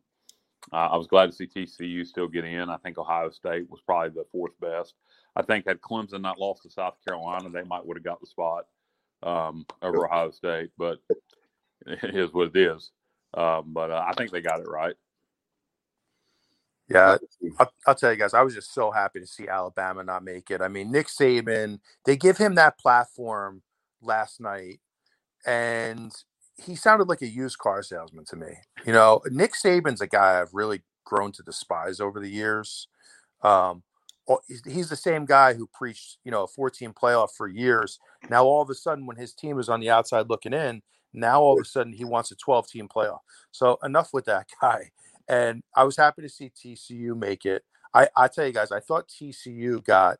Speaker 5: I was glad to see TCU still get in. I think Ohio State was probably the fourth best. I think had Clemson not lost to South Carolina, they might would have got the spot um, over Ohio State. But it is what it is. Um, but uh, I think they got it right.
Speaker 4: Yeah, I'll, I'll tell you guys, I was just so happy to see Alabama not make it. I mean, Nick Saban, they give him that platform last night, and he sounded like a used car salesman to me. You know, Nick Saban's a guy I've really grown to despise over the years. Um, he's- he's the same guy who preached, you know, a 14 playoff for years. Now, all of a sudden, when his team is on the outside looking in, now all of a sudden he wants a 12 team playoff. So enough with that guy. And I was happy to see TCU make it. I, I tell you guys, I thought TCU got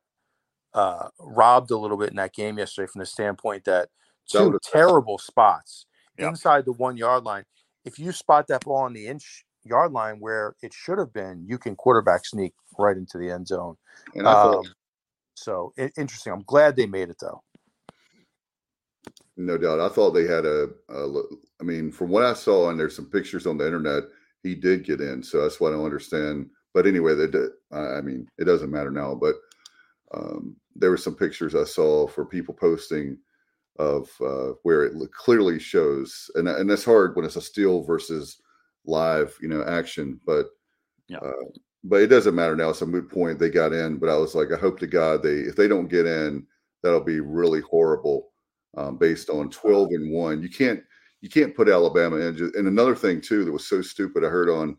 Speaker 4: uh, robbed a little bit in that game yesterday from the standpoint that two terrible spots
Speaker 5: Yeah.
Speaker 4: inside the one yard line. If you spot that ball on the inch yard line where it should have been, you can quarterback sneak right into the end zone. Um, so interesting. I'm glad they made it though.
Speaker 2: No doubt. I thought they had a, a I mean, from what I saw, and there's some pictures on the internet, he did get in. So that's why I don't understand. But anyway, they did. I I mean, it doesn't matter now. But um, there were some pictures I saw for people posting of uh, where it clearly shows, and and that's hard when it's a still versus live, you know, action. But
Speaker 5: Yeah.
Speaker 2: uh, but it doesn't matter now. It's a moot point. They got in, but I was like, I hope to God they if they don't get in, that'll be really horrible. Um, based on twelve and one, you can't you can't put Alabama in. And another thing too that was so stupid, I heard on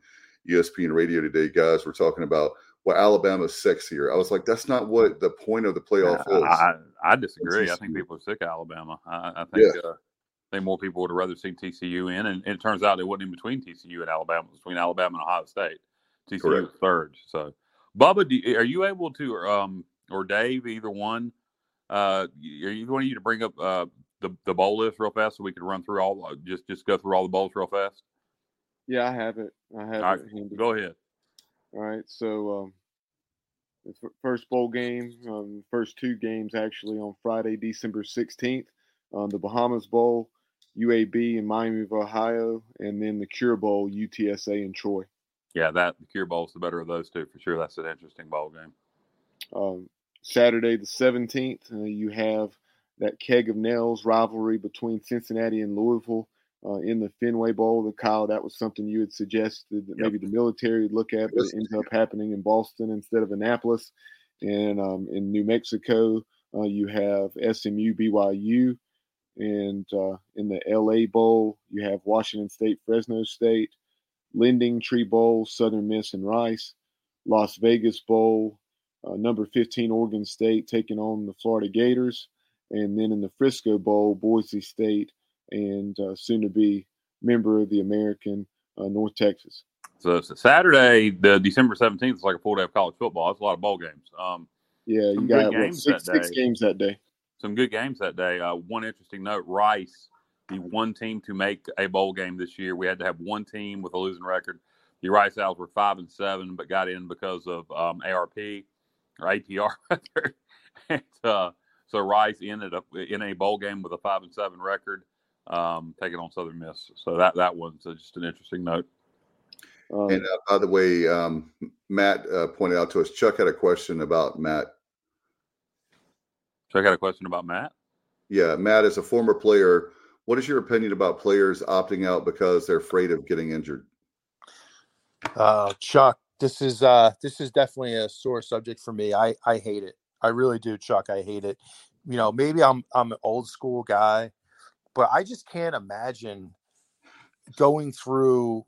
Speaker 2: ESPN radio today, guys were talking about well, Alabama's sexier. I was like, that's not what the point of the playoff
Speaker 5: I,
Speaker 2: is.
Speaker 5: I, I disagree. I think people are sick of Alabama. I, I think uh, I think more people would have rather seen TCU in, and, and it turns out it wasn't in between TCU and Alabama. It was between Alabama and Ohio State. TCU
Speaker 2: Correct.
Speaker 5: was third. So, Bubba, do, you- are you able to, um, or Dave, either one? Uh, are you wanting you to bring up uh, the the bowl list real fast so we could run through all uh, just just go through all the bowls real fast?
Speaker 3: Yeah, I have it. I have
Speaker 5: right,
Speaker 3: it.
Speaker 5: Go ahead.
Speaker 3: All right, so um, the first bowl game, um, first two games actually on Friday, December sixteenth, um, the Bahamas Bowl, UAB in Miami of Ohio, and then the Cure Bowl, UTSA and Troy.
Speaker 5: Yeah, that the Cure Bowl is the better of those two for sure. That's an interesting bowl game.
Speaker 3: Um, Saturday the seventeenth, uh, you have that keg of nails rivalry between Cincinnati and Louisville. Uh, in the Fenway Bowl, the Kyle, that was something you had suggested that
Speaker 5: Yep.
Speaker 3: maybe the military would look at, but it ends up happening in Boston instead of Annapolis. And um, in New Mexico, uh, you have SMU BYU. And uh, in the LA Bowl, you have Washington State, Fresno State, Lending Tree Bowl, Southern Miss and Rice, Las Vegas Bowl, uh, number 15 Oregon State taking on the Florida Gators, and then in the Frisco Bowl, Boise State and uh, soon to be member of the American uh, North Texas.
Speaker 5: So, Saturday, the December 17th is like a full day of college football. That's a lot of bowl games. Um,
Speaker 3: yeah, you got what, six, six games that day.
Speaker 5: Some good games that day. Uh, one interesting note: Rice, the one team to make a bowl game this year. We had to have one team with a losing record. The Rice Owls were five and seven, but got in because of um, ARP or APR. and, uh, so Rice ended up in a bowl game with a five and seven record, um, taking on Southern Miss. So that that one's just an interesting note.
Speaker 2: Um, and uh, by the way, um, Matt uh, pointed out to us. Chuck had a question about Matt.
Speaker 5: Chuck had a question about Matt.
Speaker 2: Yeah, Matt, as a former player, what is your opinion about players opting out because they're afraid of getting injured?
Speaker 4: Uh, Chuck, this is uh, this is definitely a sore subject for me. I I hate it. I really do, Chuck. I hate it. You know, maybe I'm I'm an old school guy, but I just can't imagine going through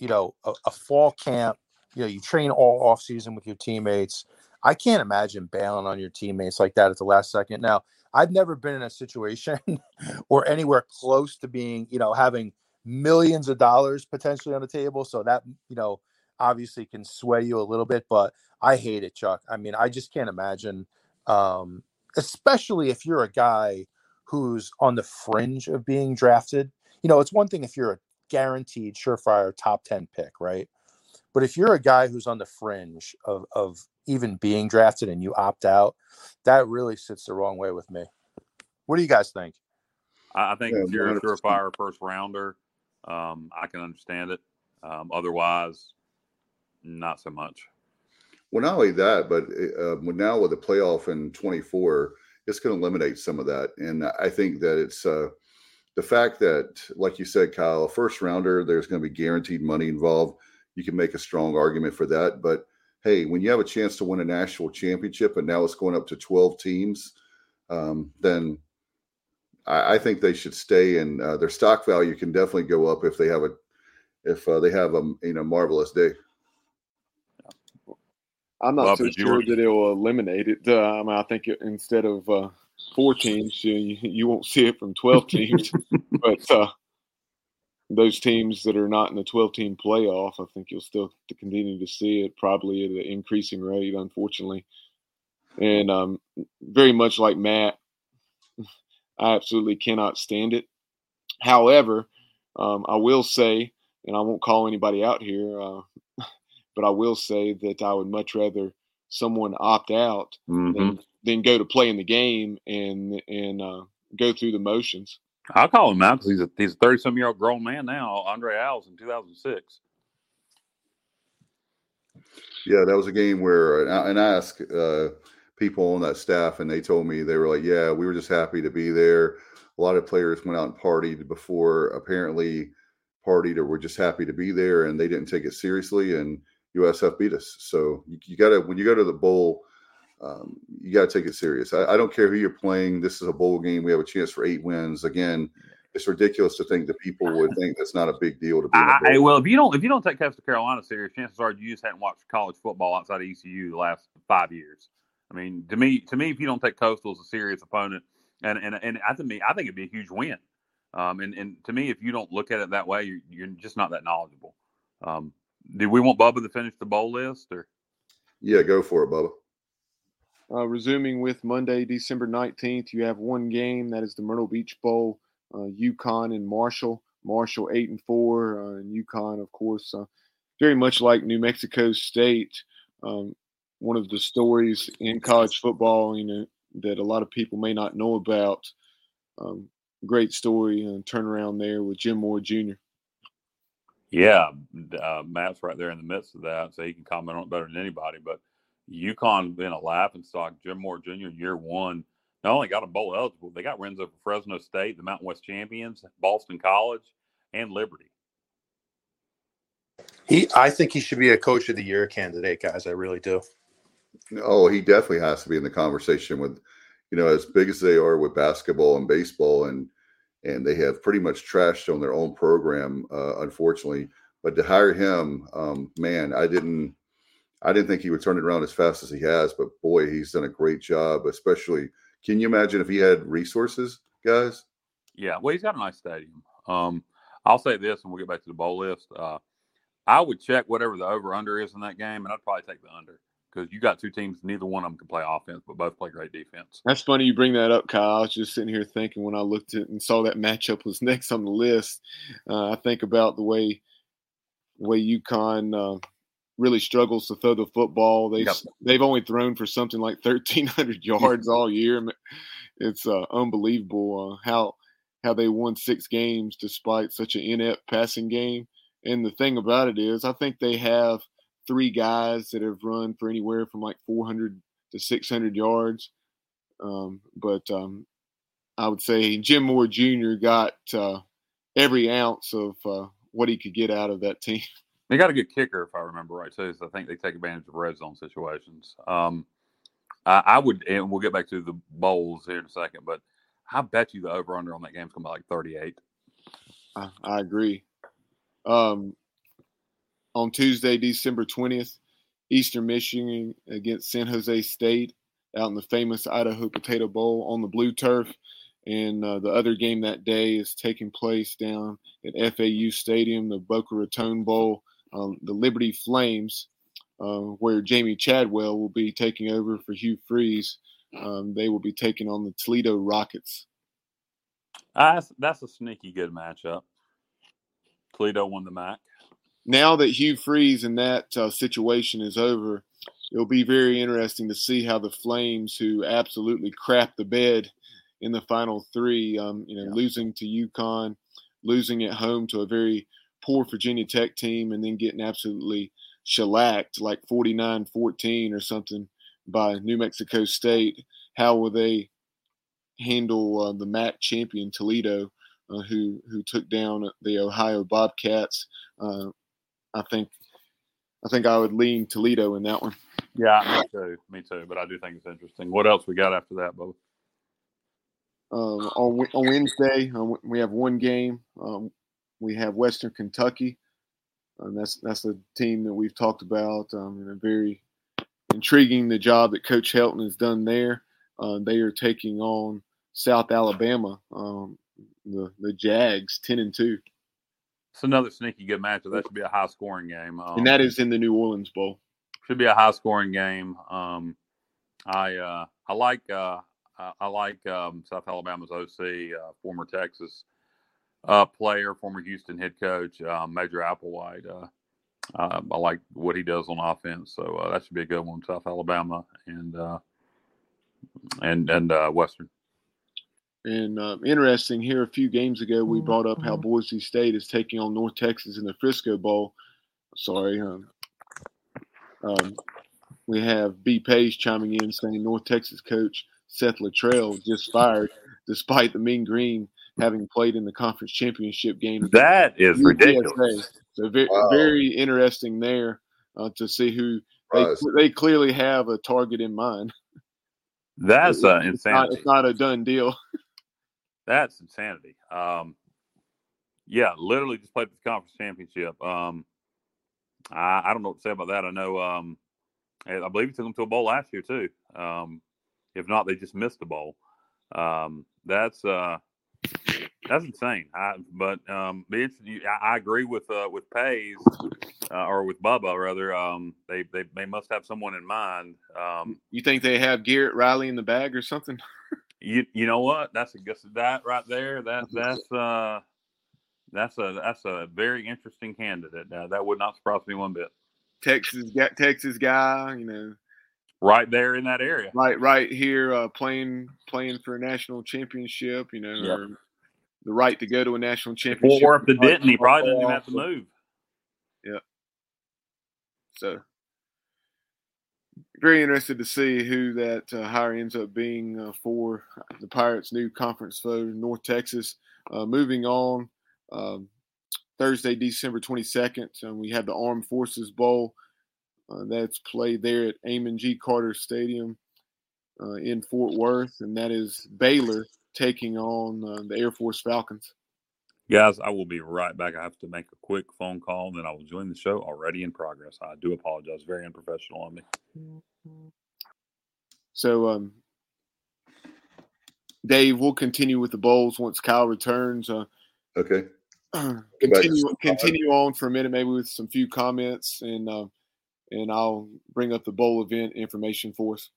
Speaker 4: you know a, a, fall camp you know you train all off season with your teammates i can't imagine bailing on your teammates like that at the last second now i've never been in a situation or anywhere close to being you know having millions of dollars potentially on the table so that you know obviously can sway you a little bit but i hate it chuck i mean i just can't imagine um especially if you're a guy who's on the fringe of being drafted you know it's one thing if you're a guaranteed surefire top 10 pick, right? But if you're a guy who's on the fringe of, of even being drafted and you opt out, that really sits the wrong way with me. What do you guys think?
Speaker 5: I think yeah, if you're 100%. a surefire first rounder, um, I can understand it. Um, otherwise, not so much.
Speaker 2: Well, not only that, but uh, now with the playoff in 24, it's going to eliminate some of that. And I think that it's uh, the fact that, like you said, Kyle, first rounder, there's going to be guaranteed money involved. You can make a strong argument for that. But hey, when you have a chance to win a national championship and now it's going up to 12 teams, um, then I, I, think they should stay and uh, their stock value can definitely go up if they have a if uh, they have a you know marvelous day.
Speaker 3: I'm not well, so sure that it will eliminate it. Uh, I mean, I think it, instead of uh, four teams, you, you won't see it from 12 teams. but uh, those teams that are not in the 12 team playoff, I think you'll still continue to see it probably at an increasing rate, unfortunately. And um, very much like Matt, I absolutely cannot stand it. However, um, I will say, and I won't call anybody out here, uh, but I will say that I would much rather someone opt out mm-hmm. than than go to play in the game and and uh, go through the motions.
Speaker 5: I'll call him out because he's a he's a thirty some year old grown man now. Andre Owls in two thousand six.
Speaker 2: Yeah, that was a game where and I, and I asked uh, people on that staff, and they told me they were like, "Yeah, we were just happy to be there." A lot of players went out and partied before, apparently partied, or were just happy to be there, and they didn't take it seriously. And USF beat us. So you, you got to when you go to the bowl um, you got to take it serious. I, I, don't care who you're playing. This is a bowl game. We have a chance for eight wins. Again, it's ridiculous to think that people would think that's not a big deal to be.
Speaker 5: I, well, if you don't if you don't take Coastal Carolina serious, chances are you just hadn't watched college football outside of ECU the last five years. I mean, to me, to me, if you don't take Coastal as a serious opponent, and and and I think I think it'd be a huge win. Um, and and to me, if you don't look at it that way, you're, you're just not that knowledgeable. Um, do we want Bubba to finish the bowl list or?
Speaker 2: Yeah, go for it, Bubba.
Speaker 3: Uh, resuming with Monday, December 19th, you have one game that is the Myrtle Beach Bowl, uh, UConn and Marshall. Marshall eight and four, uh, and UConn, of course, uh, very much like New Mexico State. Um, one of the stories in college football, you know, that a lot of people may not know about. Um, great story and turnaround there with Jim Mora Jr.
Speaker 5: Yeah, uh, Matt's right there in the midst of that, so he can comment on it better than anybody. But UConn been a laughing stock. Jim Mora Jr. year one not only got them bowl eligible, they got wins over Fresno State, the Mountain West champions, Boston College, and Liberty.
Speaker 4: He, I think he should be a coach of the year candidate, guys. I really do.
Speaker 2: Oh, he definitely has to be in the conversation with, you know, as big as they are with basketball and baseball, and and they have pretty much trashed on their own program, uh, unfortunately. But to hire him, um, man, I didn't. I didn't think he would turn it around as fast as he has, but boy, he's done a great job. Especially, can you imagine if he had resources, guys?
Speaker 5: Yeah, well, he's got a nice stadium. Um, I'll say this, and we'll get back to the bowl list. Uh, I would check whatever the over under is in that game, and I'd probably take the under because you got two teams. Neither one of them can play offense, but both play great defense.
Speaker 3: That's funny you bring that up, Kyle. I was just sitting here thinking when I looked at and saw that matchup was next on the list. Uh, I think about the way way UConn uh, really struggles to throw the football. They yep. they've only thrown for something like thirteen hundred yards all year. It's uh, unbelievable uh, how how they won six games despite such an inept passing game. And the thing about it is, I think they have three guys that have run for anywhere from like 400 to 600 yards. Um, but um, I would say Jim Mora Jr. got uh, every ounce of uh, what he could get out of that team.
Speaker 5: They got a good kicker, if I remember right, too. So I think they take advantage of red zone situations. Um, I, I, would, and we'll get back to the bowls here in a second, but I bet you the over under on that game is going to be like 38.
Speaker 3: I, I agree. Um, on Tuesday, December 20th, Eastern Michigan against San Jose State out in the famous Idaho Potato Bowl on the blue turf. And uh, the other game that day is taking place down at FAU Stadium, the Boca Raton Bowl, um, the Liberty Flames, uh, where Jamey Chadwell will be taking over for Hugh Freeze. Um, they will be taking on the Toledo Rockets.
Speaker 5: Uh, that's, that's a sneaky good matchup. Toledo won the MAC
Speaker 3: now that Hugh Freeze and that uh, situation is over, it'll be very interesting to see how the Flames, who absolutely crapped the bed in the final three, um, you know, yeah. losing to UConn, losing at home to a very poor Virginia Tech team, and then getting absolutely shellacked like 49 14 or something by New Mexico State. How will they handle uh, the MAC champion Toledo, uh, who who took down the Ohio Bobcats uh, I think I think I would lean Toledo in that one.
Speaker 5: Yeah, me too. Me too. But I do think it's interesting. What else we got after that, Bo?
Speaker 3: Um, on on Wednesday, um, we have one game. Um, we have Western Kentucky, and that's that's a team that we've talked about. Um, and a very intriguing the job that Coach Helton has done there. Uh, they are taking on South Alabama, um, the the Jags, ten and two.
Speaker 5: It's another sneaky good matchup. That should be a high scoring game.
Speaker 3: Um, and that is in the New Orleans Bowl.
Speaker 5: Should be a high scoring game. Um, I uh, I like uh, I like um, South Alabama's OC, uh, former Texas uh, player, former Houston head coach, uh, Major Applewhite. Uh, I like what he does on offense, so that should be a good one. South Alabama and and and Western.
Speaker 3: And uh, interesting here, a few games ago, we brought up how mm-hmm. Boise State is taking on North Texas in the Frisco Bowl. Sorry. Um, um, we have B. Page chiming in saying North Texas coach Seth Littrell just fired despite the Mean Green having played in the conference championship game.
Speaker 5: That is UTSA. ridiculous.
Speaker 3: So very, wow. very interesting there uh, to see who they, they clearly have a target in mind.
Speaker 5: That's uh,
Speaker 3: it's not, it's not a done deal.
Speaker 5: That's insanity. Um, yeah, literally just played for the conference championship. Um, I, I, don't know what to say about that. I know, um, I believe he took them to a bowl last year too. Um, if not, they just missed the bowl. Um, that's uh, that's insane. I, but um, I, I, agree with uh, with Pays uh, or with Bubba rather. Um, they, they they must have someone in mind. Um,
Speaker 3: you think they have Garrett Riley in the bag or something?
Speaker 5: You you know what? That's a guess that right there. That that's uh that's a that's a very interesting candidate. Uh, that would not surprise me one bit.
Speaker 3: Texas Texas guy, you know,
Speaker 5: right there in that area,
Speaker 3: right right here, uh, playing playing for a national championship. You know, yep. the right to go to a national championship.
Speaker 5: Or if they didn't, he probably didn't even have to move.
Speaker 3: Yeah. So very interested to see who that uh, hire ends up being uh, for the Pirates' new conference foe, North Texas. Uh, moving on, um, Thursday, December 22nd, um, we have the Armed Forces Bowl. Uh, that's played there at Amon G. Carter Stadium uh, in Fort Worth, and that is Baylor taking on uh, the Air Force Falcons.
Speaker 5: Guys, I will be right back. I have to make a quick phone call, and then I will join the show already in progress. I do apologize. Very unprofessional on me.
Speaker 3: So, um, Dave, we'll continue with the bowls once Kyle returns. Uh,
Speaker 2: okay.
Speaker 3: continue continue on for a minute, maybe with some few comments, and uh, and I'll bring up the bowl event information for us.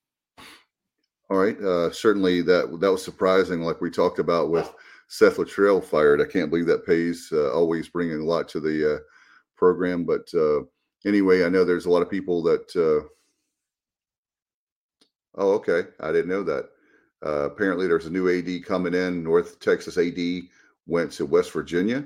Speaker 2: All right. Uh, certainly, that that was surprising. Like we talked about with Seth Littrell fired. I can't believe that pays. Uh, always bringing a lot to the uh, program. But uh, anyway, I know there's a lot of people that. Uh, oh, okay. I didn't know that. Uh, apparently, there's a new AD coming in. North Texas AD went to West Virginia.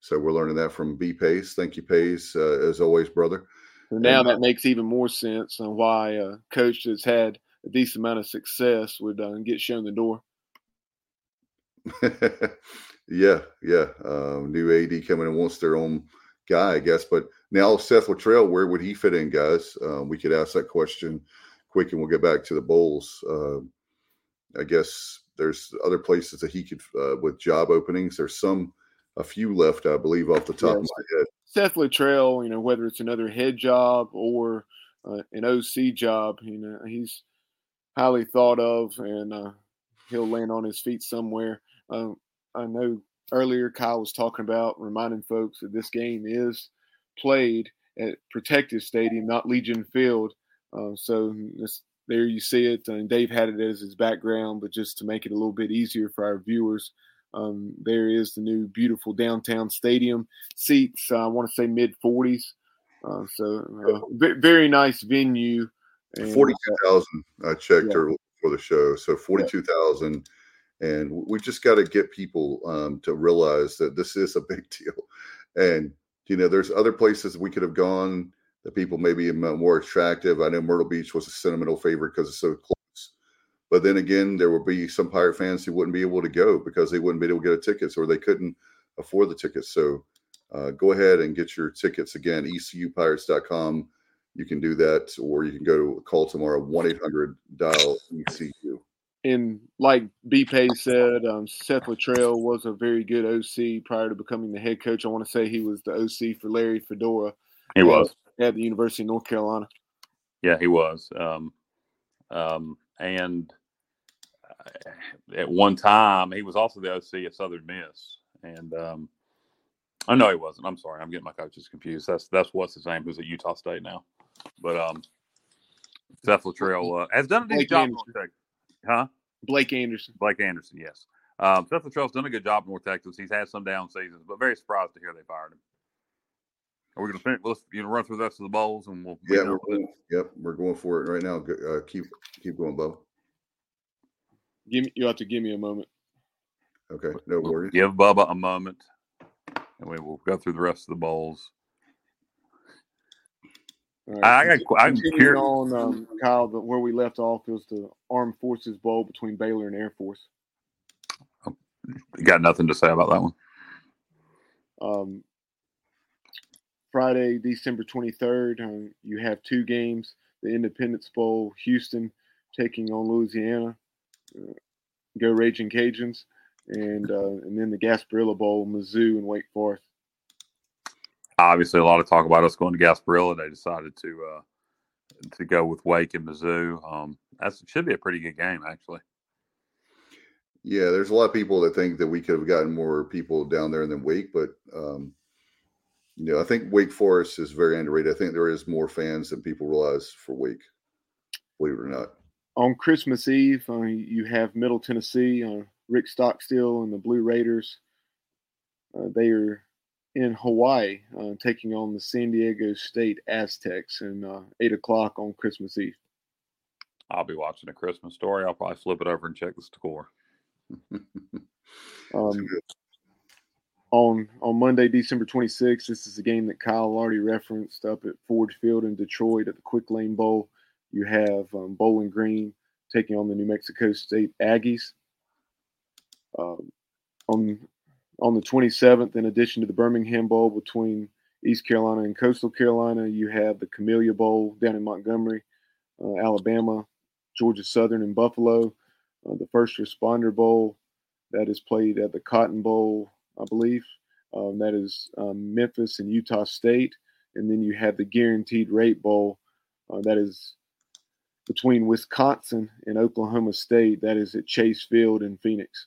Speaker 2: So we're learning that from B Pace. Thank you, Pace, uh, as always, brother.
Speaker 3: Now and, that makes even more sense on why a coach that's had a decent amount of success would get shown the door.
Speaker 2: yeah, yeah. Um, new AD coming in wants their own guy, I guess. But now Seth Littrell, where would he fit in, guys? Um, we could ask that question quick, and we'll get back to the Bulls. Uh, I guess there's other places that he could uh, with job openings. There's some, a few left, I believe, off the top yes. of my head.
Speaker 3: Seth Littrell, you know, whether it's another head job or uh, an OC job, you know, he's highly thought of, and uh, he'll land on his feet somewhere. Um, I know earlier Kyle was talking about reminding folks that this game is played at Protective Stadium, not Legion Field. Uh, so this, there you see it. And Dave had it as his background, but just to make it a little bit easier for our viewers, um, there is the new beautiful downtown stadium seats. Uh, I want to say mid 40s. Uh, so uh, very nice venue.
Speaker 2: Forty-two thousand. I checked yeah. for the show. So forty-two thousand. Yeah and we've just got to get people um, to realize that this is a big deal. And you know, there's other places we could have gone that people maybe more attractive. I know Myrtle Beach was a sentimental favorite because it's so close. But then again, there will be some pirate fans who wouldn't be able to go because they wouldn't be able to get a tickets or they couldn't afford the tickets. So uh, go ahead and get your tickets again, ecupirates.com. You can do that, or you can go to call tomorrow, 1 800 dial ECU
Speaker 3: and like B Pace said, um, Seth Littrell was a very good OC prior to becoming the head coach. I want to say he was the OC for Larry Fedora.
Speaker 5: He was
Speaker 3: at the University of North Carolina.
Speaker 5: Yeah, he was. Um, um, and uh, at one time, he was also the OC at Southern Miss. And um, oh no, he wasn't. I'm sorry, I'm getting my coaches confused. That's that's what's his name, who's at Utah State now. But um, Seth Littrell uh, has done a decent job. Huh?
Speaker 3: Blake Anderson.
Speaker 5: Blake Anderson, yes. Um, Seth Littrell's done a good job in North Texas. He's had some down seasons, but very surprised to hear they fired him. Are we going to finish? Let's you know run through the rest of the bowls, and we'll.
Speaker 2: Yeah, we're going, yep, we're going for it right now. Uh, keep keep going, Bo.
Speaker 3: Give me, you have to give me a moment.
Speaker 2: Okay, no worries.
Speaker 5: Give Bubba a moment, and we will go through the rest of the bowls.
Speaker 3: Right. I got. I'm curious on um, Kyle. The, where we left off was the Armed Forces Bowl between Baylor and Air Force.
Speaker 5: You got nothing to say about that one.
Speaker 3: Um, Friday, December 23rd, um, you have two games. The Independence Bowl, Houston taking on Louisiana. Uh, go Raging Cajuns. And, uh, and then the Gasparilla Bowl, Mizzou and Wake Forest
Speaker 5: obviously a lot of talk about us going to Gasparilla. They decided to uh, to go with Wake and Mizzou. Um, that should be a pretty good game, actually.
Speaker 2: Yeah, there's a lot of people that think that we could have gotten more people down there than Wake, but um, you know, I think Wake Forest is very underrated. I think there is more fans than people realize for Wake, believe it or not.
Speaker 3: On Christmas Eve, uh, you have Middle Tennessee, uh, Rick Stockstill and the Blue Raiders. Uh, they are in Hawaii, uh, taking on the San Diego State Aztecs, and uh, eight o'clock on Christmas Eve.
Speaker 5: I'll be watching a Christmas story. I'll probably flip it over and check the score.
Speaker 3: um, on on Monday, December 26th, this is a game that Kyle already referenced up at Ford Field in Detroit at the Quick Lane Bowl. You have um, Bowling Green taking on the New Mexico State Aggies. Um, on on the 27th, in addition to the Birmingham Bowl between East Carolina and Coastal Carolina, you have the Camellia Bowl down in Montgomery, uh, Alabama, Georgia Southern, and Buffalo, uh, the First Responder Bowl that is played at the Cotton Bowl, I believe. Um, that is um, Memphis and Utah State, and then you have the Guaranteed Rate Bowl. Uh, that is between Wisconsin and Oklahoma State. That is at Chase Field in Phoenix.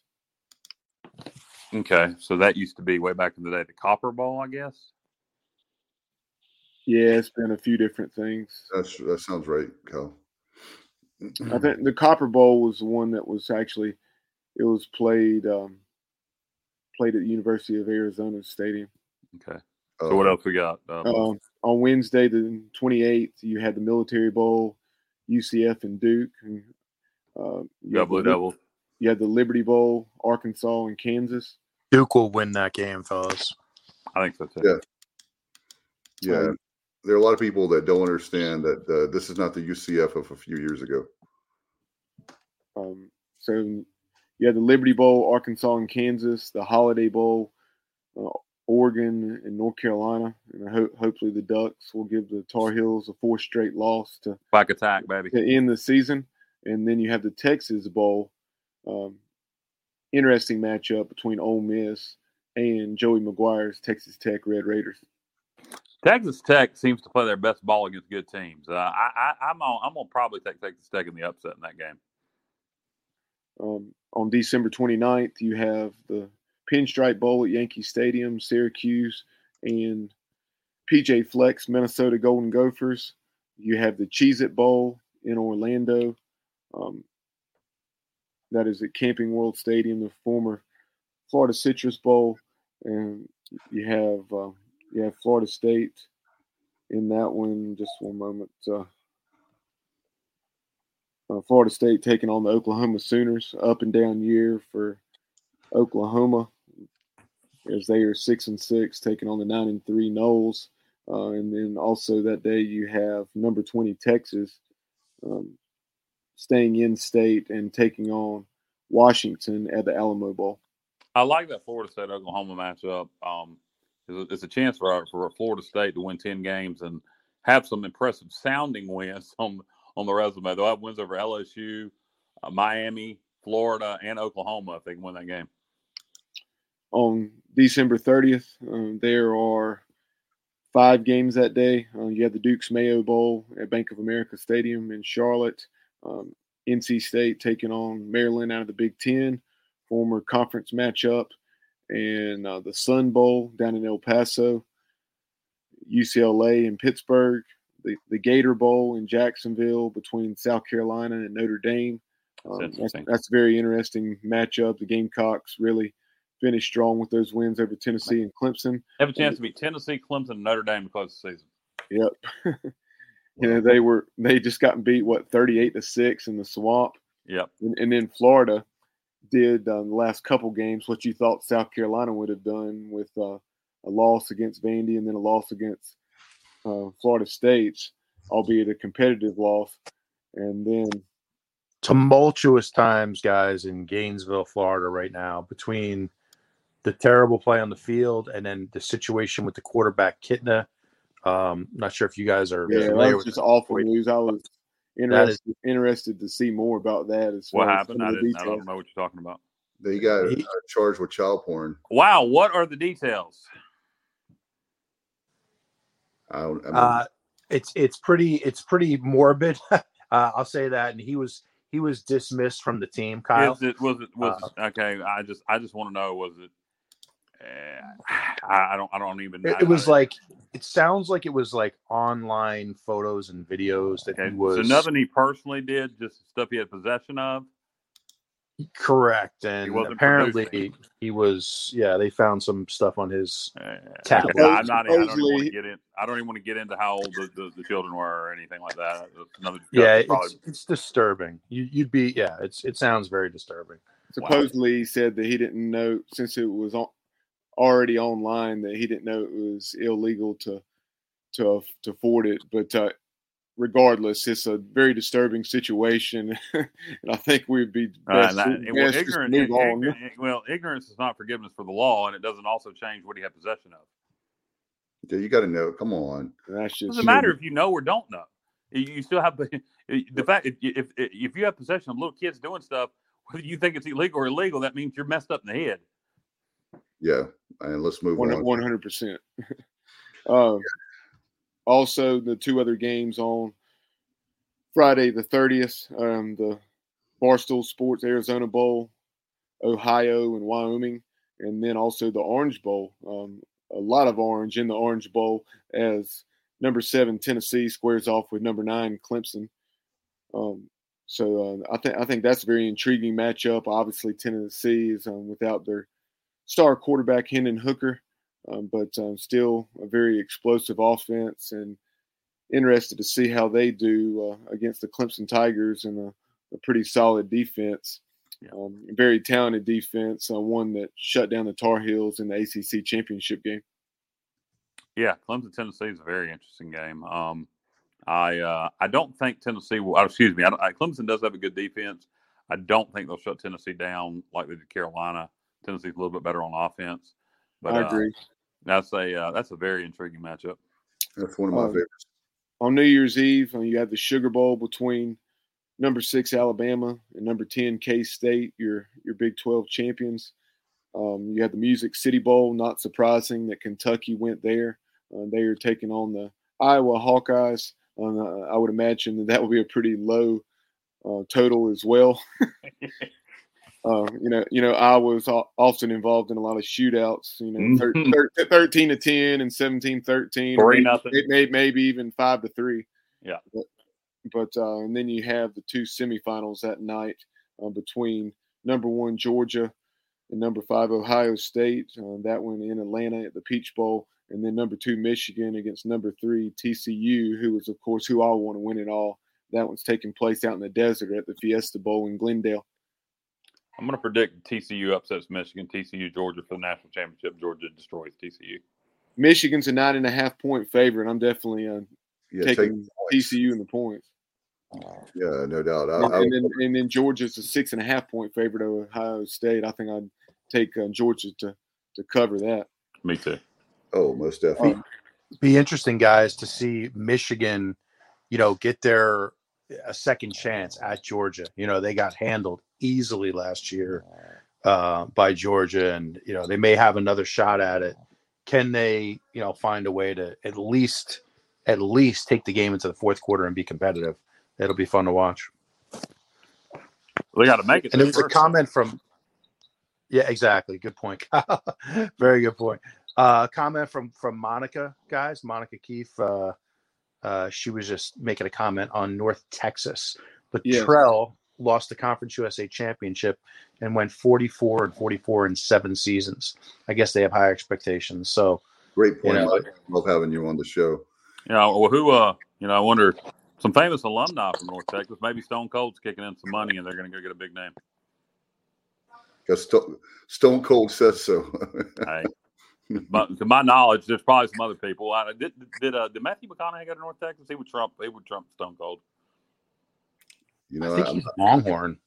Speaker 5: Okay, so that used to be way back in the day the Copper Bowl, I guess.
Speaker 3: Yeah, it's been a few different things.
Speaker 2: That's that sounds right, Cal.
Speaker 3: I think the Copper Bowl was the one that was actually it was played um, played at the University of Arizona Stadium.
Speaker 5: Okay. So
Speaker 2: Uh,
Speaker 5: what else we got? Uh,
Speaker 3: Um, on Wednesday, the 28th, you had the Military Bowl, UCF and Duke. And, uh, you,
Speaker 5: got
Speaker 3: had
Speaker 5: Blue
Speaker 3: the, Lib-
Speaker 5: Devils.
Speaker 3: you had the Liberty Bowl, Arkansas and Kansas.
Speaker 4: Duke will win that game, fellas.
Speaker 5: I think so too.
Speaker 2: Yeah. Yeah,
Speaker 3: Um,
Speaker 2: there are a lot of people that don't understand that uh, this is not the UCF of a few years ago.
Speaker 3: Um, so you had the Liberty Bowl, Arkansas and Kansas, the Holiday Bowl, uh, Oregon and North Carolina. And I hope hopefully the Ducks will give the Tar Heels a fourth straight loss to
Speaker 5: Back attack, baby.
Speaker 3: to end the season. And then you have the Texas Bowl. Um, interesting matchup between Ole Miss and Joey McGuire's Texas Tech Red Raiders.
Speaker 5: Texas Tech seems to play their best ball against good teams. Uh, I, I, I'm on, I'm gonna probably take Texas Tech in the upset in that game.
Speaker 3: Um, on December 29th, you have the Pinstripe Bowl at Yankee Stadium, Syracuse, and PJ Fleck, Minnesota Golden Gophers. You have the Cheez It Bowl in Orlando. Um, that is at Camping World Stadium, the former Florida Citrus Bowl. And you have uh, you have Florida State in that one. Just one moment. Uh, uh, Florida State taking on the Oklahoma Sooners. Up and down year for Oklahoma, as they are six and six, taking on the nine and three Noles. Uh, and then also that day you have number twenty Texas um, staying in state and taking on Washington at the Alamo Bowl.
Speaker 5: I like that Florida State Oklahoma matchup. Um, it's, a, it's a chance for for Florida State to win ten games and have some impressive sounding wins on on the resume. They'll have wins over LSU, uh, Miami, Florida, and Oklahoma if they can win that game.
Speaker 3: on December 30th. Um, there are five games that day. Uh, you have the Duke's Mayo Bowl at Bank of America Stadium in Charlotte. Um, NC State taking on Maryland out of the Big Ten, former conference matchup, and uh, the Sun Bowl down in El Paso. UCLA in Pittsburgh, the, the Gator Bowl in Jacksonville between South Carolina and Notre Dame.
Speaker 5: That's
Speaker 3: Um, that's, that's a very interesting matchup. The Gamecocks really finished strong with those wins over Tennessee and Clemson.
Speaker 5: Have a chance to beat Tennessee, Clemson, and Notre Dame to close the season.
Speaker 3: Yep. you know, they were they just got beat what 38 to 6 in the swamp.
Speaker 5: Yep.
Speaker 3: And, and then Florida did um, the last couple games what you thought South Carolina would have done with uh, a loss against Vandy and then a loss against uh, Florida State, albeit a competitive loss. And then
Speaker 4: tumultuous times, guys, in Gainesville, Florida, right now, between the terrible play on the field and then the situation with the quarterback Kitna. Um, not sure if you guys are
Speaker 3: yeah,
Speaker 4: familiar
Speaker 3: that was just
Speaker 4: that
Speaker 3: awful
Speaker 4: situation.
Speaker 3: news. I was
Speaker 4: That is-
Speaker 3: interested interested to see more about that. As
Speaker 5: What
Speaker 3: far as
Speaker 5: happened? I didn't. I don't know what you're talking about.
Speaker 2: They got
Speaker 4: He-
Speaker 2: uh, charged with child porn.
Speaker 5: Wow. What are the details?
Speaker 2: I don't. I mean,
Speaker 4: Uh, it's it's pretty it's pretty morbid. uh, I'll say that. And he was he was dismissed from the team, Kyle.
Speaker 5: Is it was it was
Speaker 4: Uh,
Speaker 5: it, okay? I just I just want to know was it? Uh, I, I don't I don't even.
Speaker 4: It, it was like it sounds like it was like online photos and videos that
Speaker 5: okay,
Speaker 4: he was
Speaker 5: so nothing he personally did, just stuff he had possession of.
Speaker 4: correct, and
Speaker 5: wasn't
Speaker 4: apparently
Speaker 5: producing.
Speaker 4: he was. Yeah, they found some stuff on his.
Speaker 5: Uh,
Speaker 4: Tablet.
Speaker 5: okay, I'm not. I don't even want to get in. I don't even want to get into how old the, the, the children were or anything like that. Another
Speaker 4: Yeah,
Speaker 5: discussion, probably.
Speaker 4: it's, it's disturbing. You, you'd be yeah. It's it sounds very disturbing.
Speaker 3: Supposedly, he said that he didn't know since it was on, already online that he didn't know it was illegal to to to forward it. But uh, regardless, it's a very disturbing situation, and I think we'd be
Speaker 5: Uh,
Speaker 3: best,
Speaker 5: and that- well,
Speaker 3: best just
Speaker 5: ignorant,
Speaker 3: move on.
Speaker 5: well, ignorance is not forgiveness for the law, and it doesn't also change what he had possession of.
Speaker 2: yeah, you got to know. Come on.
Speaker 3: That's
Speaker 5: It
Speaker 3: just
Speaker 5: doesn't matter if you know or don't know. You you still have the the fact if if if you have possession of little kids doing stuff whether you think it's illegal or illegal, that means you're messed up in the head.
Speaker 2: Yeah, and let's move on.
Speaker 3: One hundred percent. Um, also, the two other games on Friday the thirtieth, um, the Barstool Sports Arizona Bowl, Ohio and Wyoming, and then also the Orange Bowl. Um, a lot of orange in the Orange Bowl as number seven Tennessee squares off with number nine Clemson. Um, so uh, I think I think that's a very intriguing matchup. Obviously, Tennessee is um, without their star quarterback Hendon Hooker, um, but um, still a very explosive offense, and interested to see how they do uh, against the Clemson Tigers and a, a pretty solid defense. Um, very talented defense, uh, one that shut down the Tar Heels in the ACC championship game.
Speaker 5: Yeah, Clemson Tennessee is a very interesting game. Um, I uh, I don't think Tennessee will. Oh, excuse me. I I, Clemson does have a good defense. I don't think they'll shut Tennessee down like they did Carolina. Tennessee's a little bit better on offense.
Speaker 3: But, I uh, agree. Uh,
Speaker 5: that's a uh, that's a very intriguing matchup.
Speaker 2: That's one of my um, favorites.
Speaker 3: On New Year's Eve, uh, you have the Sugar Bowl between number six Alabama and number ten K State, your your Big Twelve champions. Um, you have the Music City Bowl. Not surprising that Kentucky went there. Uh, they are taking on the Iowa Hawkeyes. Uh, I would imagine that that would be a pretty low uh, total as well. uh, you know, you know, I was often involved in a lot of shootouts. You know, mm-hmm. 13, 13 to ten and 17 13
Speaker 5: three nothing,
Speaker 3: maybe, maybe even five to three.
Speaker 5: Yeah,
Speaker 3: but, but uh, and then you have the two semifinals that night uh, between number one Georgia and number five Ohio State. Uh, that one in Atlanta at the Peach Bowl and then number two Michigan against number three TCU, who was of course who all want to win it all. That one's taking place out in the desert at the Fiesta Bowl in Glendale.
Speaker 5: I'm going to predict TCU upsets Michigan, TCU Georgia for the national championship. Georgia destroys TCU.
Speaker 3: Michigan's a nine and a half point favorite. I'm definitely uh, yeah, taking TCU in the points.
Speaker 2: Yeah, no doubt. I,
Speaker 3: and, I, and, then, and then Georgia's a six and a half point favorite over Ohio State. I think I'd take uh, Georgia to to cover that.
Speaker 5: Me too.
Speaker 2: Oh, most definitely.
Speaker 4: Be interesting, guys, to see Michigan, you know, get their a second chance at Georgia. You know, they got handled easily last year uh, by Georgia, and you know they may have another shot at it. Can they, you know, find a way to at least, at least take the game into the fourth quarter and be competitive? It'll be fun to watch.
Speaker 5: They got to make it.
Speaker 4: And there was a comment from. Yeah, exactly. Good point. Very good point. Uh, comment from from Monica, guys. Monica Keefe. Uh, uh, she was just making a comment on North Texas. But yes. Trell lost the Conference USA Championship and went 44 and 44 in seven seasons. I guess they have high expectations. So
Speaker 2: great point. You know, Love having you on the show.
Speaker 5: Yeah. Well, who? Uh, you know, I wonder some famous alumni from North Texas. Maybe Stone Cold's kicking in some money, and they're going to go get a big name.
Speaker 2: Because Stone Cold says so.
Speaker 5: hey, but to my knowledge, there's probably some other people. I, did did, uh, did Matthew McConaughey go to North Texas? He would trump. He would trump Stone Cold.
Speaker 4: You know, I think he's a Longhorn.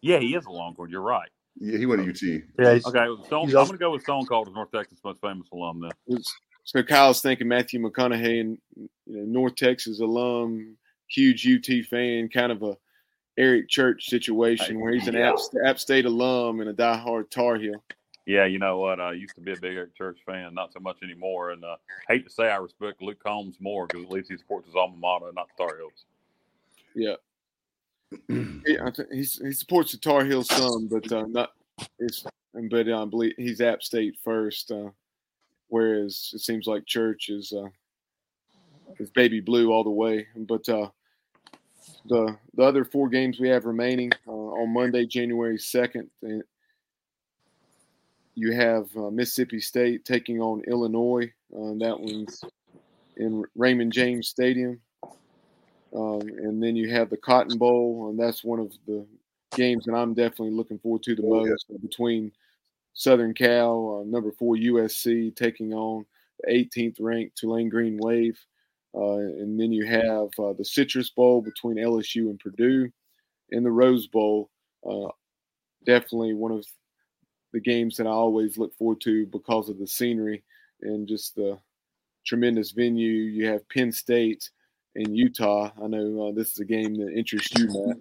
Speaker 5: Yeah, he is a Longhorn. You're right.
Speaker 2: Yeah, he went to UT.
Speaker 5: Yeah. Okay, Stone, I'm going to go with Stone Cold as North Texas' most famous alum. Then.
Speaker 3: So Kyle's thinking Matthew McConaughey and you know, North Texas alum, huge UT fan, kind of a Eric Church situation where he's an App, App State alum and a diehard Tar Heel.
Speaker 5: Yeah, you know what? I used to be a big Eric Church fan, not so much anymore. And uh, hate to say I respect Luke Combs more because at least he supports his alma mater, not the Tar Heels.
Speaker 3: Yeah. He, he supports the Tar Heels some, but uh, not. It's, but I believe he's App State first, uh, whereas it seems like Church is uh, is baby blue all the way. But uh, the the other four games we have remaining uh, on Monday, January second, you have uh, Mississippi State taking on Illinois. That one's in Raymond James Stadium. Um, and then you have the Cotton Bowl, and that's one of the games that I'm definitely looking forward to the oh, most yeah. between Southern Cal, uh, number four USC, taking on the 18th ranked Tulane Green Wave. Uh, and then you have uh, the Citrus Bowl between LSU and Purdue, and the Rose Bowl. Uh, definitely one of the games that I always look forward to because of the scenery and just the tremendous venue. You have Penn State and Utah. I know uh, this is a game that interests you, Matt.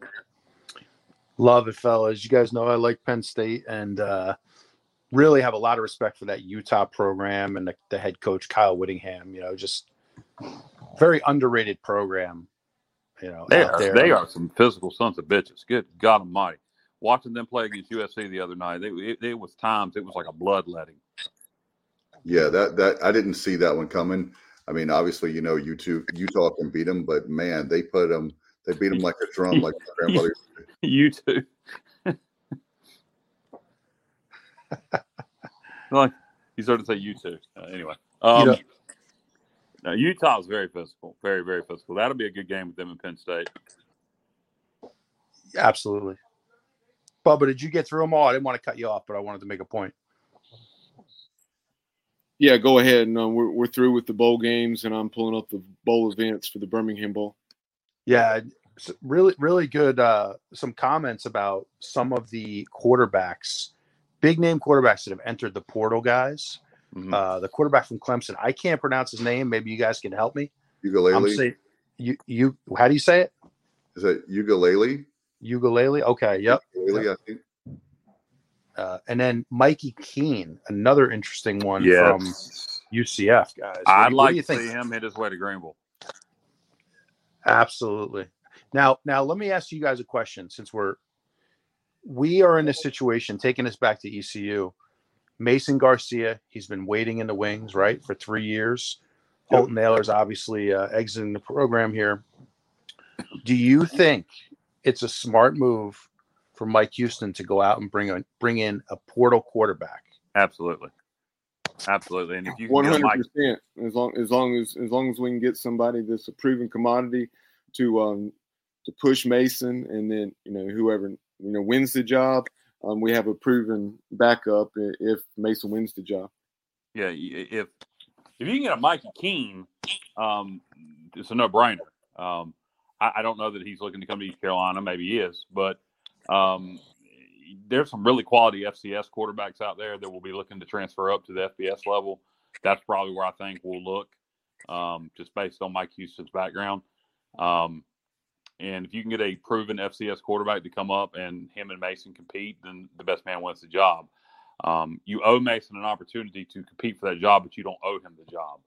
Speaker 4: Love it, fellas. You guys know I like Penn State and uh, really have a lot of respect for that Utah program and the, the head coach Kyle Whittingham. You know, just very underrated program. You know,
Speaker 5: They
Speaker 4: out
Speaker 5: are,
Speaker 4: there.
Speaker 5: they are some physical sons of bitches. Good God Almighty! Watching them play against USC the other night, they, it, it was times it was like a bloodletting.
Speaker 2: Yeah, that that I didn't see that one coming. I mean, obviously, you know, Utah Utah can beat them, but man, they put them. They beat them like a drum, like my grandmother.
Speaker 5: you too. like you started to say you too. Uh, anyway, um,
Speaker 4: know-
Speaker 5: no, Utah is very physical, very very physical. That'll be a good game with them in Penn State.
Speaker 4: Absolutely. Bubba, did you get through them all? I didn't want to cut you off, but I wanted to make a point.
Speaker 3: Yeah, go ahead. And uh, we're we're through with the bowl games, and I'm pulling up the bowl events for the Birmingham Bowl.
Speaker 4: Yeah, really, really good. Uh, some comments about some of the quarterbacks, big name quarterbacks that have entered the portal, guys.
Speaker 5: Mhm.
Speaker 4: Uh, the quarterback from Clemson, I can't pronounce his name. Maybe you guys can help me. I'm saying you, you. How do you say it?
Speaker 2: is that ukulele?
Speaker 4: Ukulele. Okay. Yep.
Speaker 2: Ukulele, I think.
Speaker 4: Uh, and then Mikey Keene, another interesting one
Speaker 5: Yes.
Speaker 4: from UCF, guys. What
Speaker 5: I'd
Speaker 4: what
Speaker 5: like to see him hit his way to Greenville.
Speaker 4: Absolutely. Now, now let me ask you guys a question. Since we're we are in a situation taking us back to ECU. Mason Garcia, he's been waiting in the wings, right, for three years. Holton Ahlers obviously uh, exiting the program here. Do you think it's a smart move for Mike Houston to go out and bring a, bring in a portal quarterback?
Speaker 5: Absolutely, absolutely. And if you can
Speaker 3: One
Speaker 5: get
Speaker 3: hundred
Speaker 5: Mike,
Speaker 3: percent. As long as long as as long as we can get somebody that's a proven commodity to um to push Mason, and then you know whoever you know wins the job, um, we have a proven backup if Mason wins the job.
Speaker 5: yeah, if if you can get a Mikey Keene, um, it's a no brainer. Um, I, I don't know that he's looking to come to East Carolina. Maybe he is, but um, there's some really quality FCS quarterbacks out there that will be looking to transfer up to the FBS level. That's probably where I think we'll look, um, just based on Mike Houston's background. Um, and if you can get a proven FCS quarterback to come up and him and Mason compete, then the best man wins the job. Um, you owe Mason an opportunity to compete for that job, but you don't owe him the job.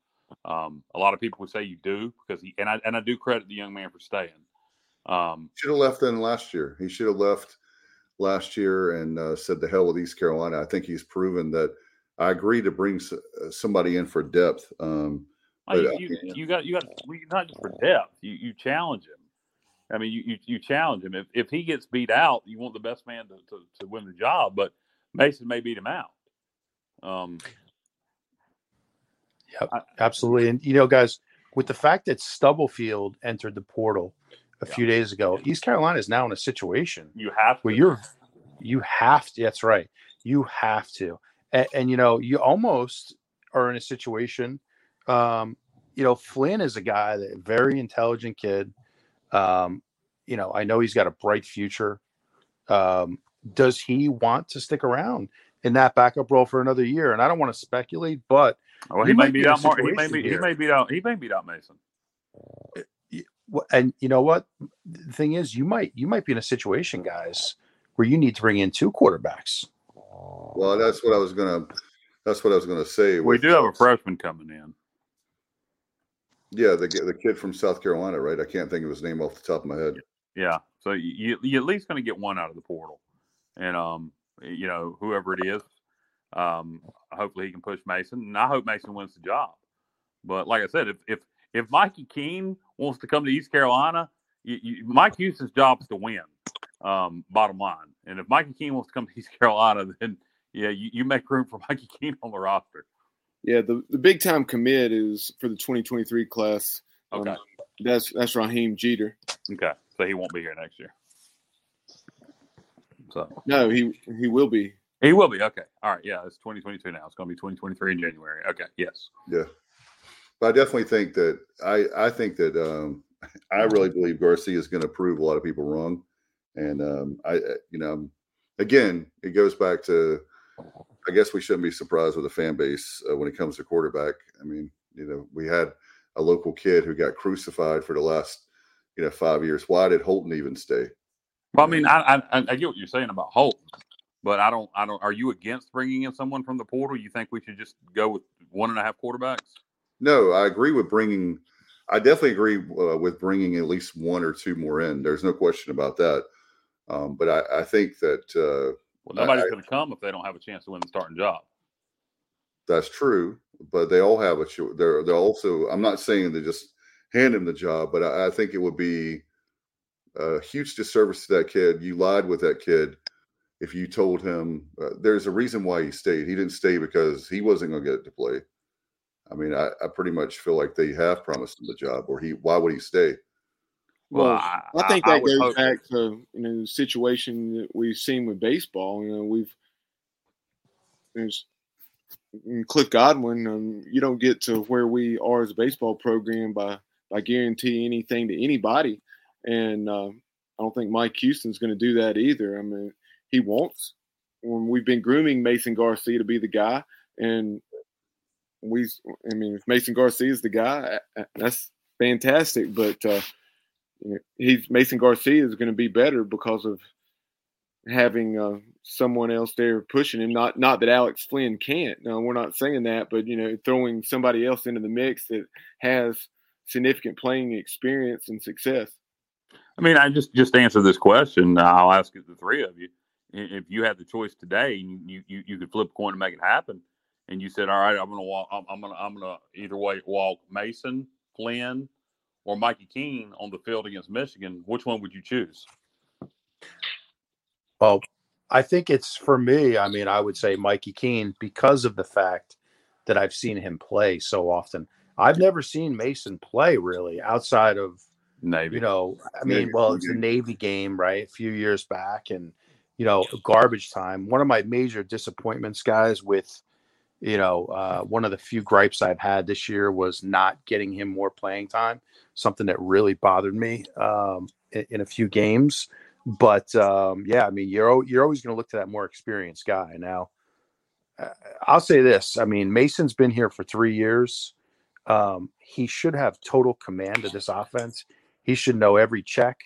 Speaker 5: Um, a lot of people would say you do because he and I and I do credit the young man for staying. Um,
Speaker 2: Should have left then last year. He should have left last year and uh, said the hell with East Carolina. I think he's proven that. I agree to bring s- uh, somebody in for depth. Um,
Speaker 5: Oh,
Speaker 2: But,
Speaker 5: you,
Speaker 2: uh,
Speaker 5: you, you got you got well, not just for depth. You you challenge him. I mean, you you, you challenge him. If if he gets beat out, you want the best man to, to, to win the job. But Mason may beat him out. Um,
Speaker 4: Yep, absolutely. And you know, guys, with the fact that Stubblefield entered the portal a few days ago, East Carolina is now in a situation
Speaker 5: you have to.
Speaker 4: where you're you have to. That's right. You have to, and, and you know, you almost are in a situation. Um, you know, Flynn is a guy that very intelligent kid. Um, you know, I know he's got a bright future. Um, does he want to stick around in that backup role for another year? And I don't want to speculate, but
Speaker 5: well,
Speaker 4: he
Speaker 5: he may beat out Mark. He may be. He may beat out. He may beat out Mason.
Speaker 4: Well, and you know what the thing is you might you might be in a situation guys where you need to bring in two quarterbacks
Speaker 2: well, that's what I was gonna. That's what I was gonna say.
Speaker 5: We do have a freshman coming in.
Speaker 2: Yeah, the the kid from South Carolina, right? I can't think of his name off the top of my head.
Speaker 5: Yeah, so you you at least going to get one out of the portal, and um, you know whoever it is, um, hopefully he can push Mason, and I hope Mason wins the job. But like I said, if if if Mikey Keene wants to come to East Carolina, you, you, Mike Houston's job is to win. Um, bottom line, and if Mikey Keene wants to come to East Carolina, then yeah, you, you make room for Mikey Keene on the roster.
Speaker 3: Yeah, the, the big time commit is for the 2023 class. Um,
Speaker 5: Okay,
Speaker 3: that's that's Raheem Jeter.
Speaker 5: okay, so he won't be here next year. So
Speaker 3: No, he he will be.
Speaker 5: He will be. Okay. All right. Yeah. It's 2022 now. It's going to be 2023 in January. Okay. Yes.
Speaker 2: Yeah, but I definitely think that I I think that um, I really believe Garcia is going to prove a lot of people wrong, and um, I uh, you know again it goes back to I guess we shouldn't be surprised with the fan base uh, when it comes to quarterback. I mean, you know, we had a local kid who got crucified for the last you know five years. Why did Holton even stay?
Speaker 5: Well, I mean, I, I I get what you're saying about Holton, but I don't I don't. Are you against bringing in someone from the portal? You think we should just go with one and a half quarterbacks?
Speaker 2: No, I agree with bringing. I definitely agree uh, with bringing at least one or two more in. There's no question about that. Um, but I, I, think that uh,
Speaker 5: well, nobody's going to come if they don't have a chance to win the starting job.
Speaker 2: That's true, but they all have a. They're they're also. I'm not saying they just hand him the job, but I, I think it would be a huge disservice to that kid. You lied with that kid if you told him uh, there's a reason why he stayed. He didn't stay because he wasn't going to get to play. I mean, I, I, pretty much feel like they have promised him the job, or he. Why would he stay?
Speaker 3: Well, well I, I, think that goes back to you know the situation that we've seen with baseball. You know, we've there's Cliff Godwin. Um, you don't get to where we are as a baseball program by by guaranteeing anything to anybody, and uh, I don't think Mike Houston's going to do that either. I mean, he wants. When we've been grooming Mason Garcia to be the guy, and we, I mean, if Mason Garcia is the guy, that's fantastic. But uh, he's Mason Garcia is going to be better because of having uh, someone else there pushing him. Not not that Alex Flynn can't. No, we're not saying that, but you know, throwing somebody else into the mix that has significant playing experience and success.
Speaker 5: I mean, I just just answer this question. I'll ask it the three of you. If you had the choice today, you you you could flip a coin to make it happen, and you said, "All right, I'm gonna walk. I'm, I'm gonna I'm gonna either way walk Mason, Flynn, or Mikey Keene on the field against Michigan, which one would you choose?
Speaker 4: Well, I think it's for me. I mean, I would say Mikey Keene because of the fact that I've seen him play so often. I've never seen Mason play really outside of
Speaker 5: Navy.
Speaker 4: You know, I mean, well, it's a Navy game, right? A few years back, and you know, garbage time. One of my major disappointments, guys, with you know, uh, one of the few gripes I've had this year was not getting him more playing time. Something that really bothered me um, in, in, a few games. But um, yeah, I mean, you're you're always going to look to that more experienced guy. Now, uh, I'll say this: I mean, Mason's been here for three years. Um, he should have total command of this offense. He should know every check.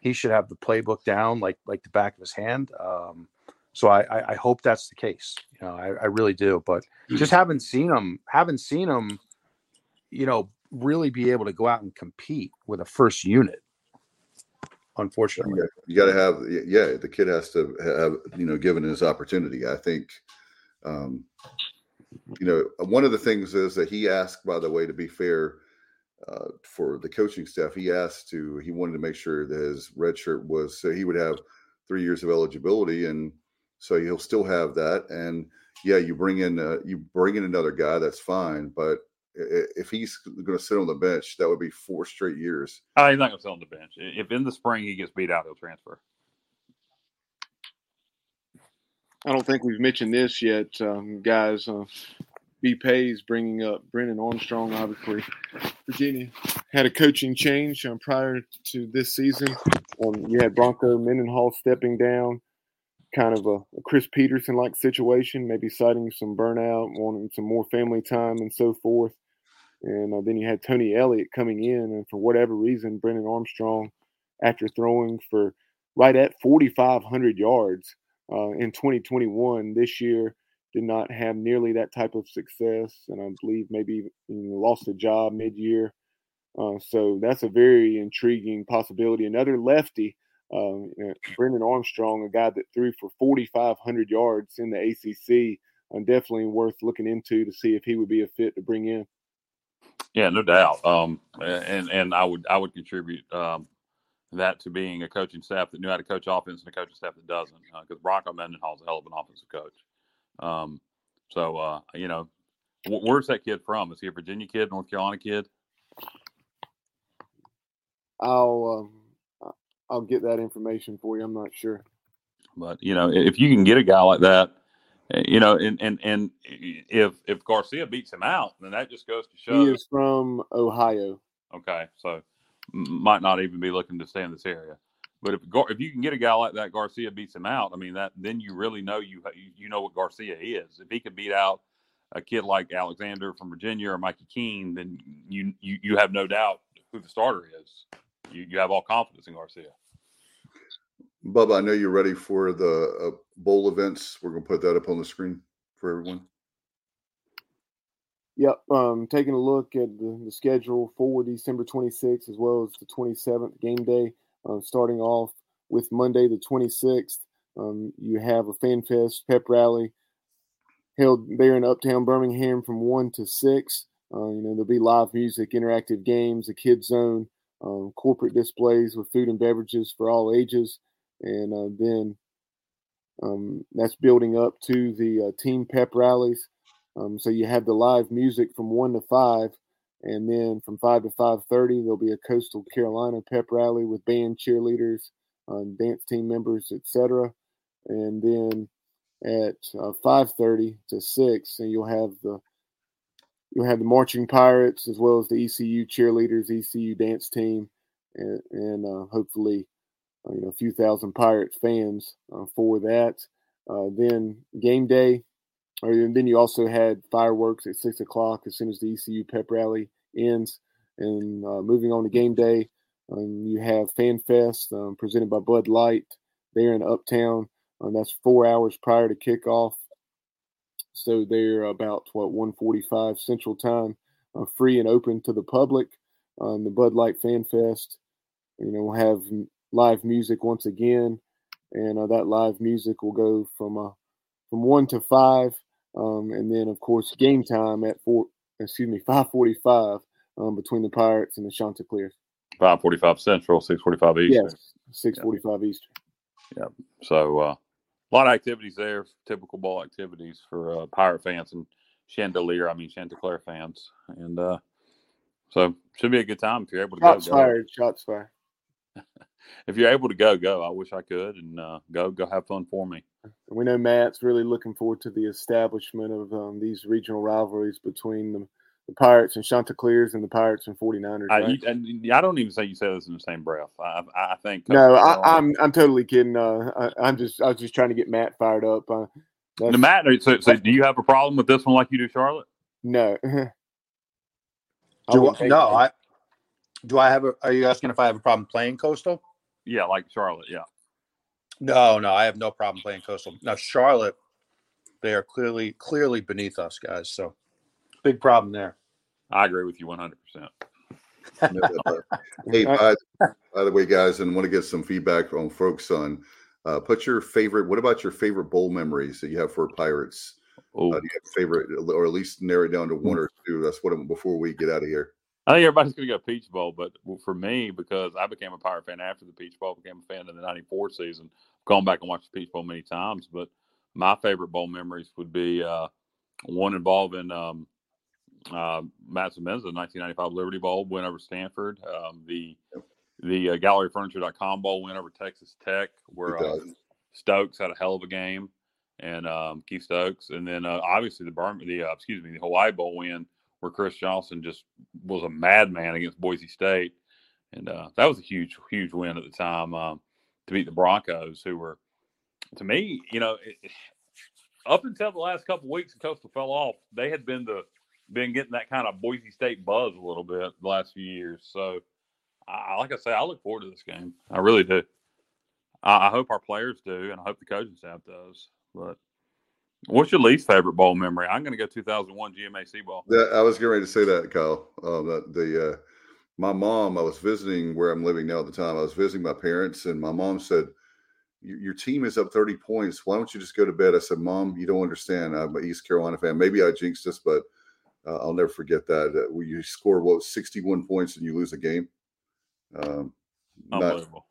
Speaker 4: He should have the playbook down like like the back of his hand. Um, so I, I, hope that's the case. You know, I, I really do. But just mm-hmm. haven't seen him, haven't seen him, you know, really be able to go out and compete with a first unit. Unfortunately,
Speaker 2: you got to have, yeah, the kid has to have, you know, given his opportunity. I think, um, you know, one of the things is that he asked, by the way, to be fair, uh, for the coaching staff, he asked to, he wanted to make sure that his red shirt was, so he would have three years of eligibility. And so you'll still have that. And yeah, you bring in uh, you bring in another guy, that's fine. But if he's going to sit on the bench, that would be four straight years.
Speaker 5: Oh, he's not going to sit on the bench. If in the spring he gets beat out, he'll transfer.
Speaker 3: I don't think we've mentioned this yet, um, guys. Uh, B. Pace bringing up Brennan Armstrong. Obviously, Virginia had a coaching change um, prior to this season. Um, you had Bronco Mendenhall stepping down kind of a, a Chris Petersen like situation, maybe citing some burnout, wanting some more family time, and so forth. And uh, then you had Tony Elliott coming in, and for whatever reason, Brennan Armstrong, after throwing for right at 4,500 yards uh, in 2021, this year did not have nearly that type of success, and I believe maybe lost a job mid-year. Uh, so that's a very intriguing possibility. Another lefty um, Brennan Armstrong, a guy that threw for 4,500 yards in the ACC, uh, definitely worth looking into to see if he would be a fit to bring in.
Speaker 5: Yeah, no doubt. Um, and and I would I would contribute um, that to being a coaching staff that knew how to coach offense and a coaching staff that doesn't, because uh, Bronco Mendenhall is a hell of an offensive coach. Um, so uh, you know, where's that kid from? Is he a Virginia kid, North Carolina kid?
Speaker 3: I'll um, I'll get that information for you. I'm not sure.
Speaker 5: But you know, if you can get a guy like that, eh, you know, and and and if if Garcia beats him out, then that just goes to show
Speaker 3: he is from Ohio.
Speaker 5: Okay, so might not even be looking to stay in this area. But if if you can get a guy like that, Garcia beats him out. I mean, that then you really know you you know what Garcia is. If he could beat out a kid like Alexander from Virginia or Mikey Keene, then you you you have no doubt who the starter is. You you have all confidence in Garcia.
Speaker 2: Bubba, I know you're ready for the uh, bowl events. We're going to put that up on the screen for everyone.
Speaker 3: Yep. Um, taking a look at the, the, schedule for December 26th as well as the 27th game day. Um, starting off with Monday the 26th, um, you have a fan fest pep rally held there in Uptown Birmingham from one to six. Uh, you know there'll be live music, interactive games, a kids zone, um, corporate displays with food and beverages for all ages, and uh, then um, that's building up to the uh, team pep rallies. Um, so you have the live music from one to five, and then from five to five thirty, there'll be a Coastal Carolina pep rally with band, cheerleaders, um, dance team members, etc. And then at uh, five thirty to six, and you'll have the you'll have the marching pirates as well as the ECU cheerleaders, ECU dance team, and, and uh, hopefully you know a few thousand Pirates fans uh, for that. Uh, then game day, or then you also had fireworks at six o'clock as soon as the ECU pep rally ends. And moving on to game day, um, you have Fan Fest um, presented by Bud Light there in Uptown. Um, that's four hours prior to kickoff. So they're about what 145 Central Time, uh, free and open to the public. Um, the Bud Light Fan Fest, you know, will have live music once again, and uh, that live music will go from uh, from one to five, um, and then of course game time at four. Excuse me, five forty-five um, between the Pirates and the Chanticleers.
Speaker 5: Five forty-five Central, six forty-five Eastern.
Speaker 3: Yes, six forty-five yeah. Eastern.
Speaker 5: Yeah. So uh, a lot of activities there, typical ball activities for uh, Pirate fans and Chandelier. I mean Chanticleer fans, and uh, so should be a good time if you're able to
Speaker 3: shots
Speaker 5: go.
Speaker 3: Shots fired! Shots fired.
Speaker 5: if you're able to go, go. I wish I could, and uh, go, go have fun for me.
Speaker 3: We know Matt's really looking forward to the establishment of um, these regional rivalries between the, the, Pirates and Chanticleers and the Pirates and 49ers.
Speaker 5: Right? I, you, and I don't even say you say this in the same breath. I, I think.
Speaker 3: No, I, am I'm, I'm totally kidding. Uh, I, am just I was just trying to get Matt fired up. Uh,
Speaker 5: the Matt, so, so do you have a problem with this one like you do, Charlotte?
Speaker 3: No.
Speaker 4: do, no, I do I have a? Are you asking if I have a problem playing Coastal?
Speaker 5: Yeah, like Charlotte. Yeah.
Speaker 4: No, no, I have no problem playing Coastal. Now Charlotte, they are clearly clearly beneath us, guys. So big problem there.
Speaker 5: I agree with you one hundred percent.
Speaker 2: Hey, by, by, the way, guys, and want to get some feedback on folks on. Uh, put your favorite. What about your favorite bowl memories that you have for Pirates? Oh, uh, do you have favorite, or at least narrow it down to one or two? That's what. I'm, Before we get out of here.
Speaker 5: I think everybody's going to go Peach Bowl, but for me, because I became a Pirate fan after the Peach Bowl, became a fan in the '94 season. I've gone back and watched the Peach Bowl many times, but my favorite bowl memories would be uh, one involving um, uh, Matt Semenza, 1995 Liberty Bowl win over Stanford, um, the the uh, GalleryFurniture.com Bowl win over Texas Tech, where uh, Stokes had a hell of a game, and um, Keith Stokes, and then uh, obviously the the uh, excuse me, the Hawaii Bowl win where Chris Johnson just was a madman against Boise State, and uh, that was a huge, huge win at the time um, to beat the Broncos, who were, to me, you know, it, up until the last couple weeks, the Coastal fell off. They had been the been getting that kind of Boise State buzz a little bit the last few years. So, I, like I say, I look forward to this game. I really do. I, I hope our players do, and I hope the coaching staff does. But What's your least favorite bowl memory? I'm going to go 2001 GMAC bowl.
Speaker 2: Yeah, I was getting ready to say that, Kyle. Um, that the uh, my mom, I was visiting where I'm living now at the time. I was visiting my parents, and my mom said, "Your team is up 30 points. Why don't you just go to bed?" I said, "Mom, you don't understand. I'm an East Carolina fan. Maybe I jinxed this, but uh, I'll never forget that. Uh, you score what 61 points and you lose a game. Um,
Speaker 5: Unbelievable.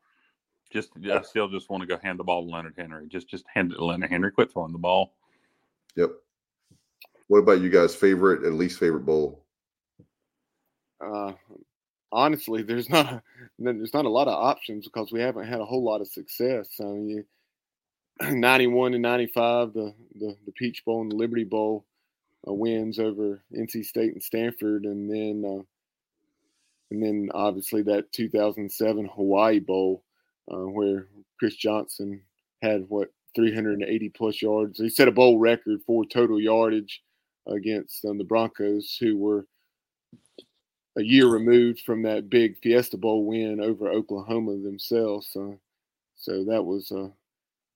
Speaker 5: Not, just I still just want to go hand the ball to Leonard Henry. Just just hand it to Leonard Henry. Quit throwing the ball.
Speaker 2: Yep. What about you guys' favorite and least favorite bowl?
Speaker 3: Uh, honestly, there's not a, there's not a lot of options because we haven't had a whole lot of success. I mean, you, 91 and 95, the, the the Peach Bowl and the Liberty Bowl uh, wins over NC State and Stanford, and then uh, and then obviously that 2007 Hawaii Bowl uh, where Chris Johnson had what 380 plus yards. He set a bowl record for total yardage against um, the Broncos, who were a year removed from that big Fiesta Bowl win over Oklahoma themselves. So, So that was uh,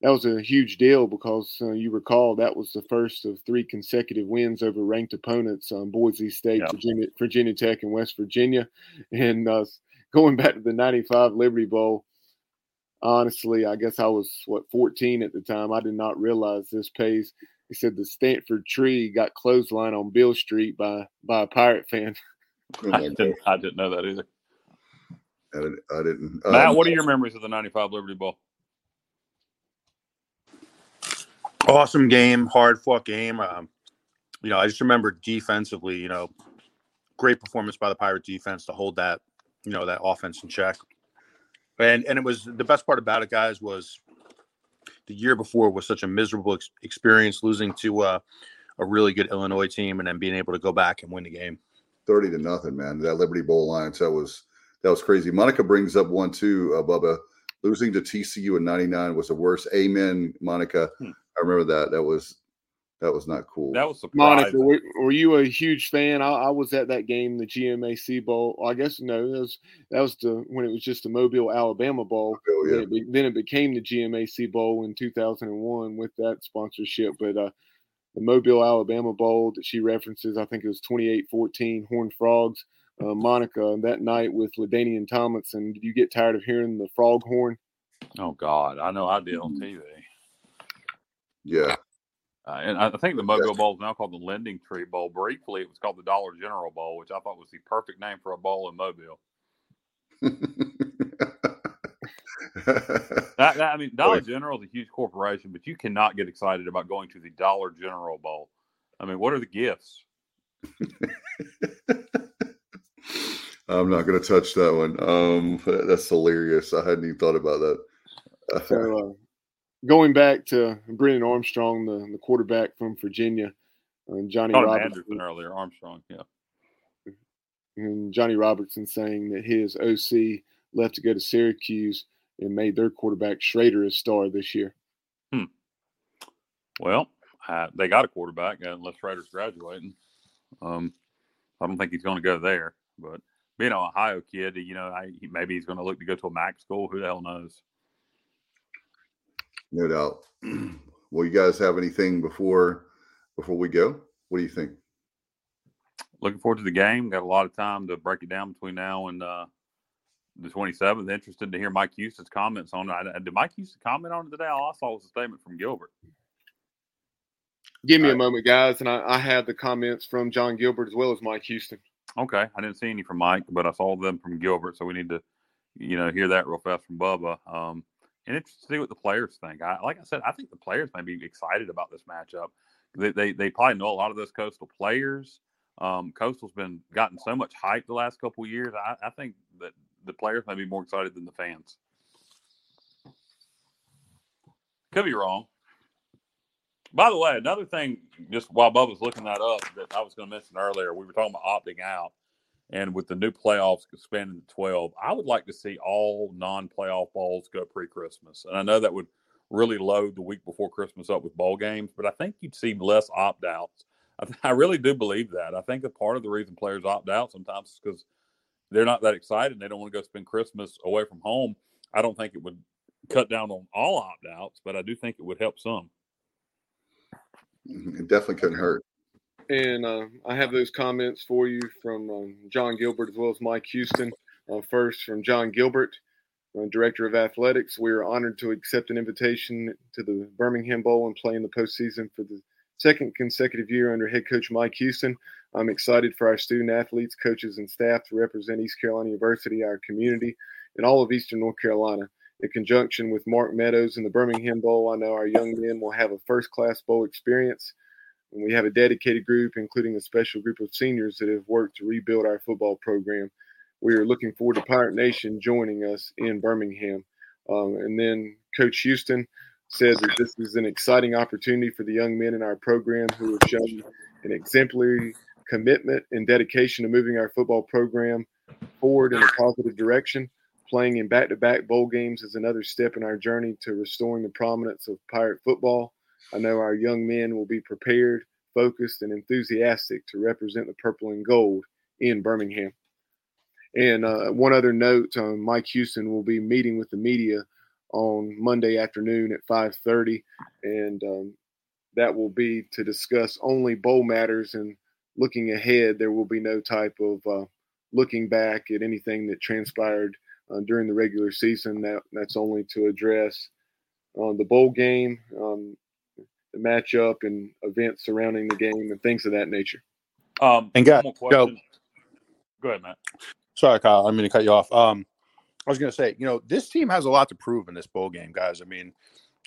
Speaker 3: that was a huge deal because uh, you recall that was the first of three consecutive wins over ranked opponents: um, Boise State, yeah. Virginia, Virginia Tech, and West Virginia. And uh, going back to the '95 Liberty Bowl, honestly, I guess I was what 14 at the time. I did not realize this pace. He said the Stanford tree got clothesline on Beale Street by by a pirate fan.
Speaker 5: I, didn't, I didn't know that either.
Speaker 2: I didn't. I didn't
Speaker 5: uh, Matt, what are your memories of the '95 Liberty Bowl?
Speaker 4: Awesome game, hard fought game. Um, you know, I just remember defensively. You know, great performance by the Pirate defense to hold that, you know, that offense in check. And and it was the best part about it, guys, was the year before was such a miserable ex- experience losing to uh, a really good Illinois team and then being able to go back and win the game.
Speaker 2: Thirty to nothing, man. That Liberty Bowl Alliance that was that was crazy. Monica brings up one too, uh, Bubba. Losing to TCU in '99 was the worst. Amen, Monica. Hmm. I remember that. That was that was not cool.
Speaker 5: That was surprising.
Speaker 3: Monica, were, were, you a huge fan? I, I, was at that game, the GMAC Bowl. I guess no, that was that was the when it was just the Mobile, Alabama Bowl.
Speaker 2: Oh, yeah.
Speaker 3: then, it, then, it, became the GMAC Bowl in 2001 with that sponsorship. But uh, the Mobile, Alabama Bowl that she references, I think it was 28-14 Horned Frogs. Uh, Monica that night with LaDainian Tomlinson. Did you get tired of hearing the frog horn?
Speaker 5: Oh God, I know I did on TV.
Speaker 2: Yeah,
Speaker 5: uh, and I think the Mobile Bowl is now called the Lending Tree Bowl. Briefly, it was called the Dollar General Bowl, which I thought was the perfect name for a bowl in Mobile. that, that, I mean, Dollar General is a huge corporation, but you cannot get excited about going to the Dollar General Bowl. I mean, what are the gifts?
Speaker 2: I'm not going to touch that one. Um, that's hilarious. I hadn't even thought about that.
Speaker 3: so, uh, going back to Brennan Armstrong, the, the quarterback from Virginia, and uh, Johnny
Speaker 5: oh,
Speaker 3: Robertson
Speaker 5: Anderson earlier, Armstrong, yeah,
Speaker 3: and Johnny Robertson saying that his OC left to go to Syracuse and made their quarterback Shrader a star this year.
Speaker 5: Hmm. Well, uh, they got a quarterback unless Shrader's graduating. Um, I don't think he's going to go there, but being an Ohio kid, you know, I, maybe he's going to look to go to a MAC school. Who the hell knows?
Speaker 2: No doubt. Will you guys have anything before before we go? What do you think?
Speaker 5: Looking forward to the game. Got a lot of time to break it down between now and uh, the 27th. Interested to hear Mike Houston's comments on it. Did Mike Houston comment on it today? All I saw was a statement from Gilbert.
Speaker 3: Give me a moment, guys, and I, I have the comments from John Gilbert as well as Mike Houston.
Speaker 5: Okay, I didn't see any from Mike, but I saw them from Gilbert, so we need to, you know, hear that real fast from Bubba. Um, and interested to see what the players think. I, like I said, I think the players may be excited about this matchup. They, they, they probably know a lot of those coastal players. Um, Coastal's been gotten so much hype the last couple years. I, I think that the players may be more excited than the fans. Could be wrong. By the way, another thing, just while Bubba was looking that up, that I was going to mention earlier, we were talking about opting out. And with the new playoffs expanding to 12, I would like to see all non playoff balls go pre Christmas. And I know that would really load the week before Christmas up with bowl games, but I think you'd see less opt outs. I, I, really do believe that. I think that part of the reason players opt out sometimes is because they're not that excited and they don't want to go spend Christmas away from home. I don't think it would cut down on all opt outs, but I do think it would help some. Mm-hmm.
Speaker 2: It definitely couldn't hurt.
Speaker 3: And uh, I have those comments for you from um, John Gilbert as well as Mike Houston. Uh, first, from John Gilbert, uh, Director of Athletics. We are honored to accept an invitation to the Birmingham Bowl and play in the postseason for the second consecutive year under head coach Mike Houston. I'm excited for our student athletes, coaches, and staff to represent East Carolina University, our community, and all of Eastern North Carolina. In conjunction with Mark Meadows and the Birmingham Bowl, I know our young men will have a first class bowl experience. And we have a dedicated group, including a special group of seniors that have worked to rebuild our football program. We are looking forward to Pirate Nation joining us in Birmingham. Um, and then Coach Houston says that this is an exciting opportunity for the young men in our program who have shown an exemplary commitment and dedication to moving our football program forward in a positive direction. Playing in back to back bowl games is another step in our journey to restoring the prominence of Pirate football. I know our young men will be prepared, focused, and enthusiastic to represent the purple and gold in Birmingham. And uh, one other note uh, Mike Houston will be meeting with the media on Monday afternoon at 5:30, and um, that will be to discuss only bowl matters and looking ahead. There will be no type of uh, looking back at anything that transpired uh, during the regular season. That that's only to address uh, the bowl game, um, the matchup, and events surrounding the game and things of that nature.
Speaker 5: Um,
Speaker 4: And got-
Speaker 5: one more question. Go ahead, Matt.
Speaker 4: Sorry, Kyle. I'm going to cut you off. Um, I was going to say, you know, this team has a lot to prove in this bowl game, guys. I mean,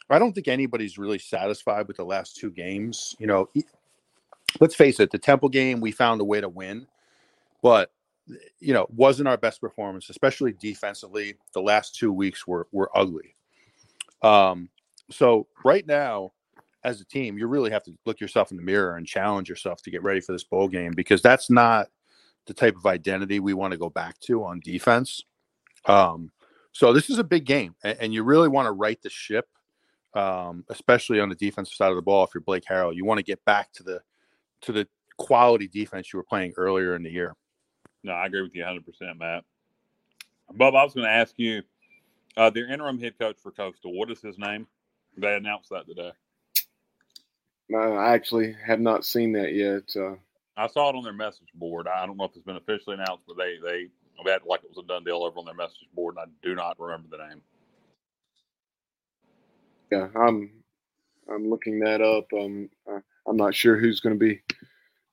Speaker 4: I don't think anybody's really satisfied with the last two games. You know, let's face it, the Temple game, we found a way to win, but you know, wasn't our best performance, especially defensively. The last two weeks were were ugly. Um, so right now, as a team, you really have to look yourself in the mirror and challenge yourself to get ready for this bowl game because that's not the type of identity we want to go back to on defense. Um, so this is a big game, and, and you really want to right the ship, um, especially on the defensive side of the ball. If you're Blake Harrell, you want to get back to the to the quality defense you were playing earlier in the year.
Speaker 5: No, I agree with you 100%, Matt. Bob, I was going to ask you uh, their interim head coach for Coastal, what is his name? They announced that today.
Speaker 3: Uh, I actually have not seen that yet. Uh,
Speaker 5: I saw it on their message board. I don't know if it's been officially announced, but they they they had like it was a done deal over on their message board, and I do not remember the name.
Speaker 3: yeah, I'm I'm looking that up. Um, I, I'm not sure who's going to be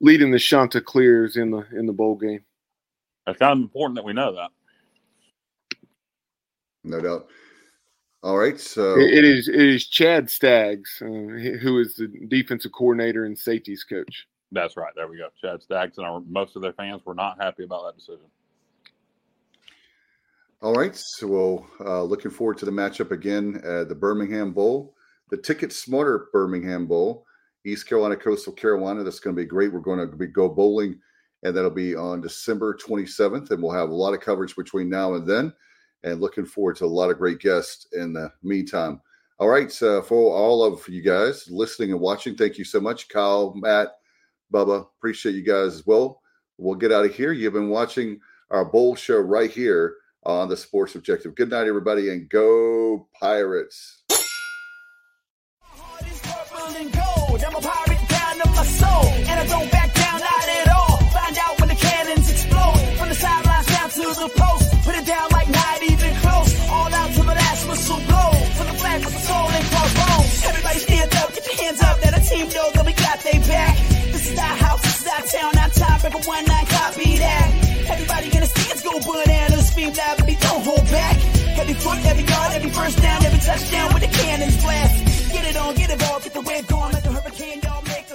Speaker 3: leading the Chanticleers in the in the bowl game.
Speaker 5: It's kind of important that we know that.
Speaker 2: No doubt. All right. So
Speaker 3: It- it is it is Chad Staggs, uh, who is the defensive coordinator and safeties coach.
Speaker 5: That's right. There we go. Chad Staggs and our, most of their fans were not happy about that decision.
Speaker 2: All right. So, well, uh, looking forward to the matchup again at the Birmingham Bowl, the Ticket Smarter Birmingham Bowl, East Carolina, Coastal Carolina. That's going to be great. We're going to be go bowling, and that'll be on December 27th, and we'll have a lot of coverage between now and then. And looking forward to a lot of great guests in the meantime. All right. So, for all of you guys listening and watching, thank you so much, Kyle, Matt, Bubba. Appreciate you guys as well. We'll get out of here. You've been watching our bowl show right here on the Sports Objective. Good night, everybody, and go Pirates.
Speaker 6: And gold. I'm got they back. This is our house, this is our town, our top. Everyone not copy that. Everybody in the stands go bananas. Scream loud, but don't hold back. Every foot, every yard, every first down, every touchdown with the cannons blast. Get it on, get it all, get the wave going like a hurricane, y'all make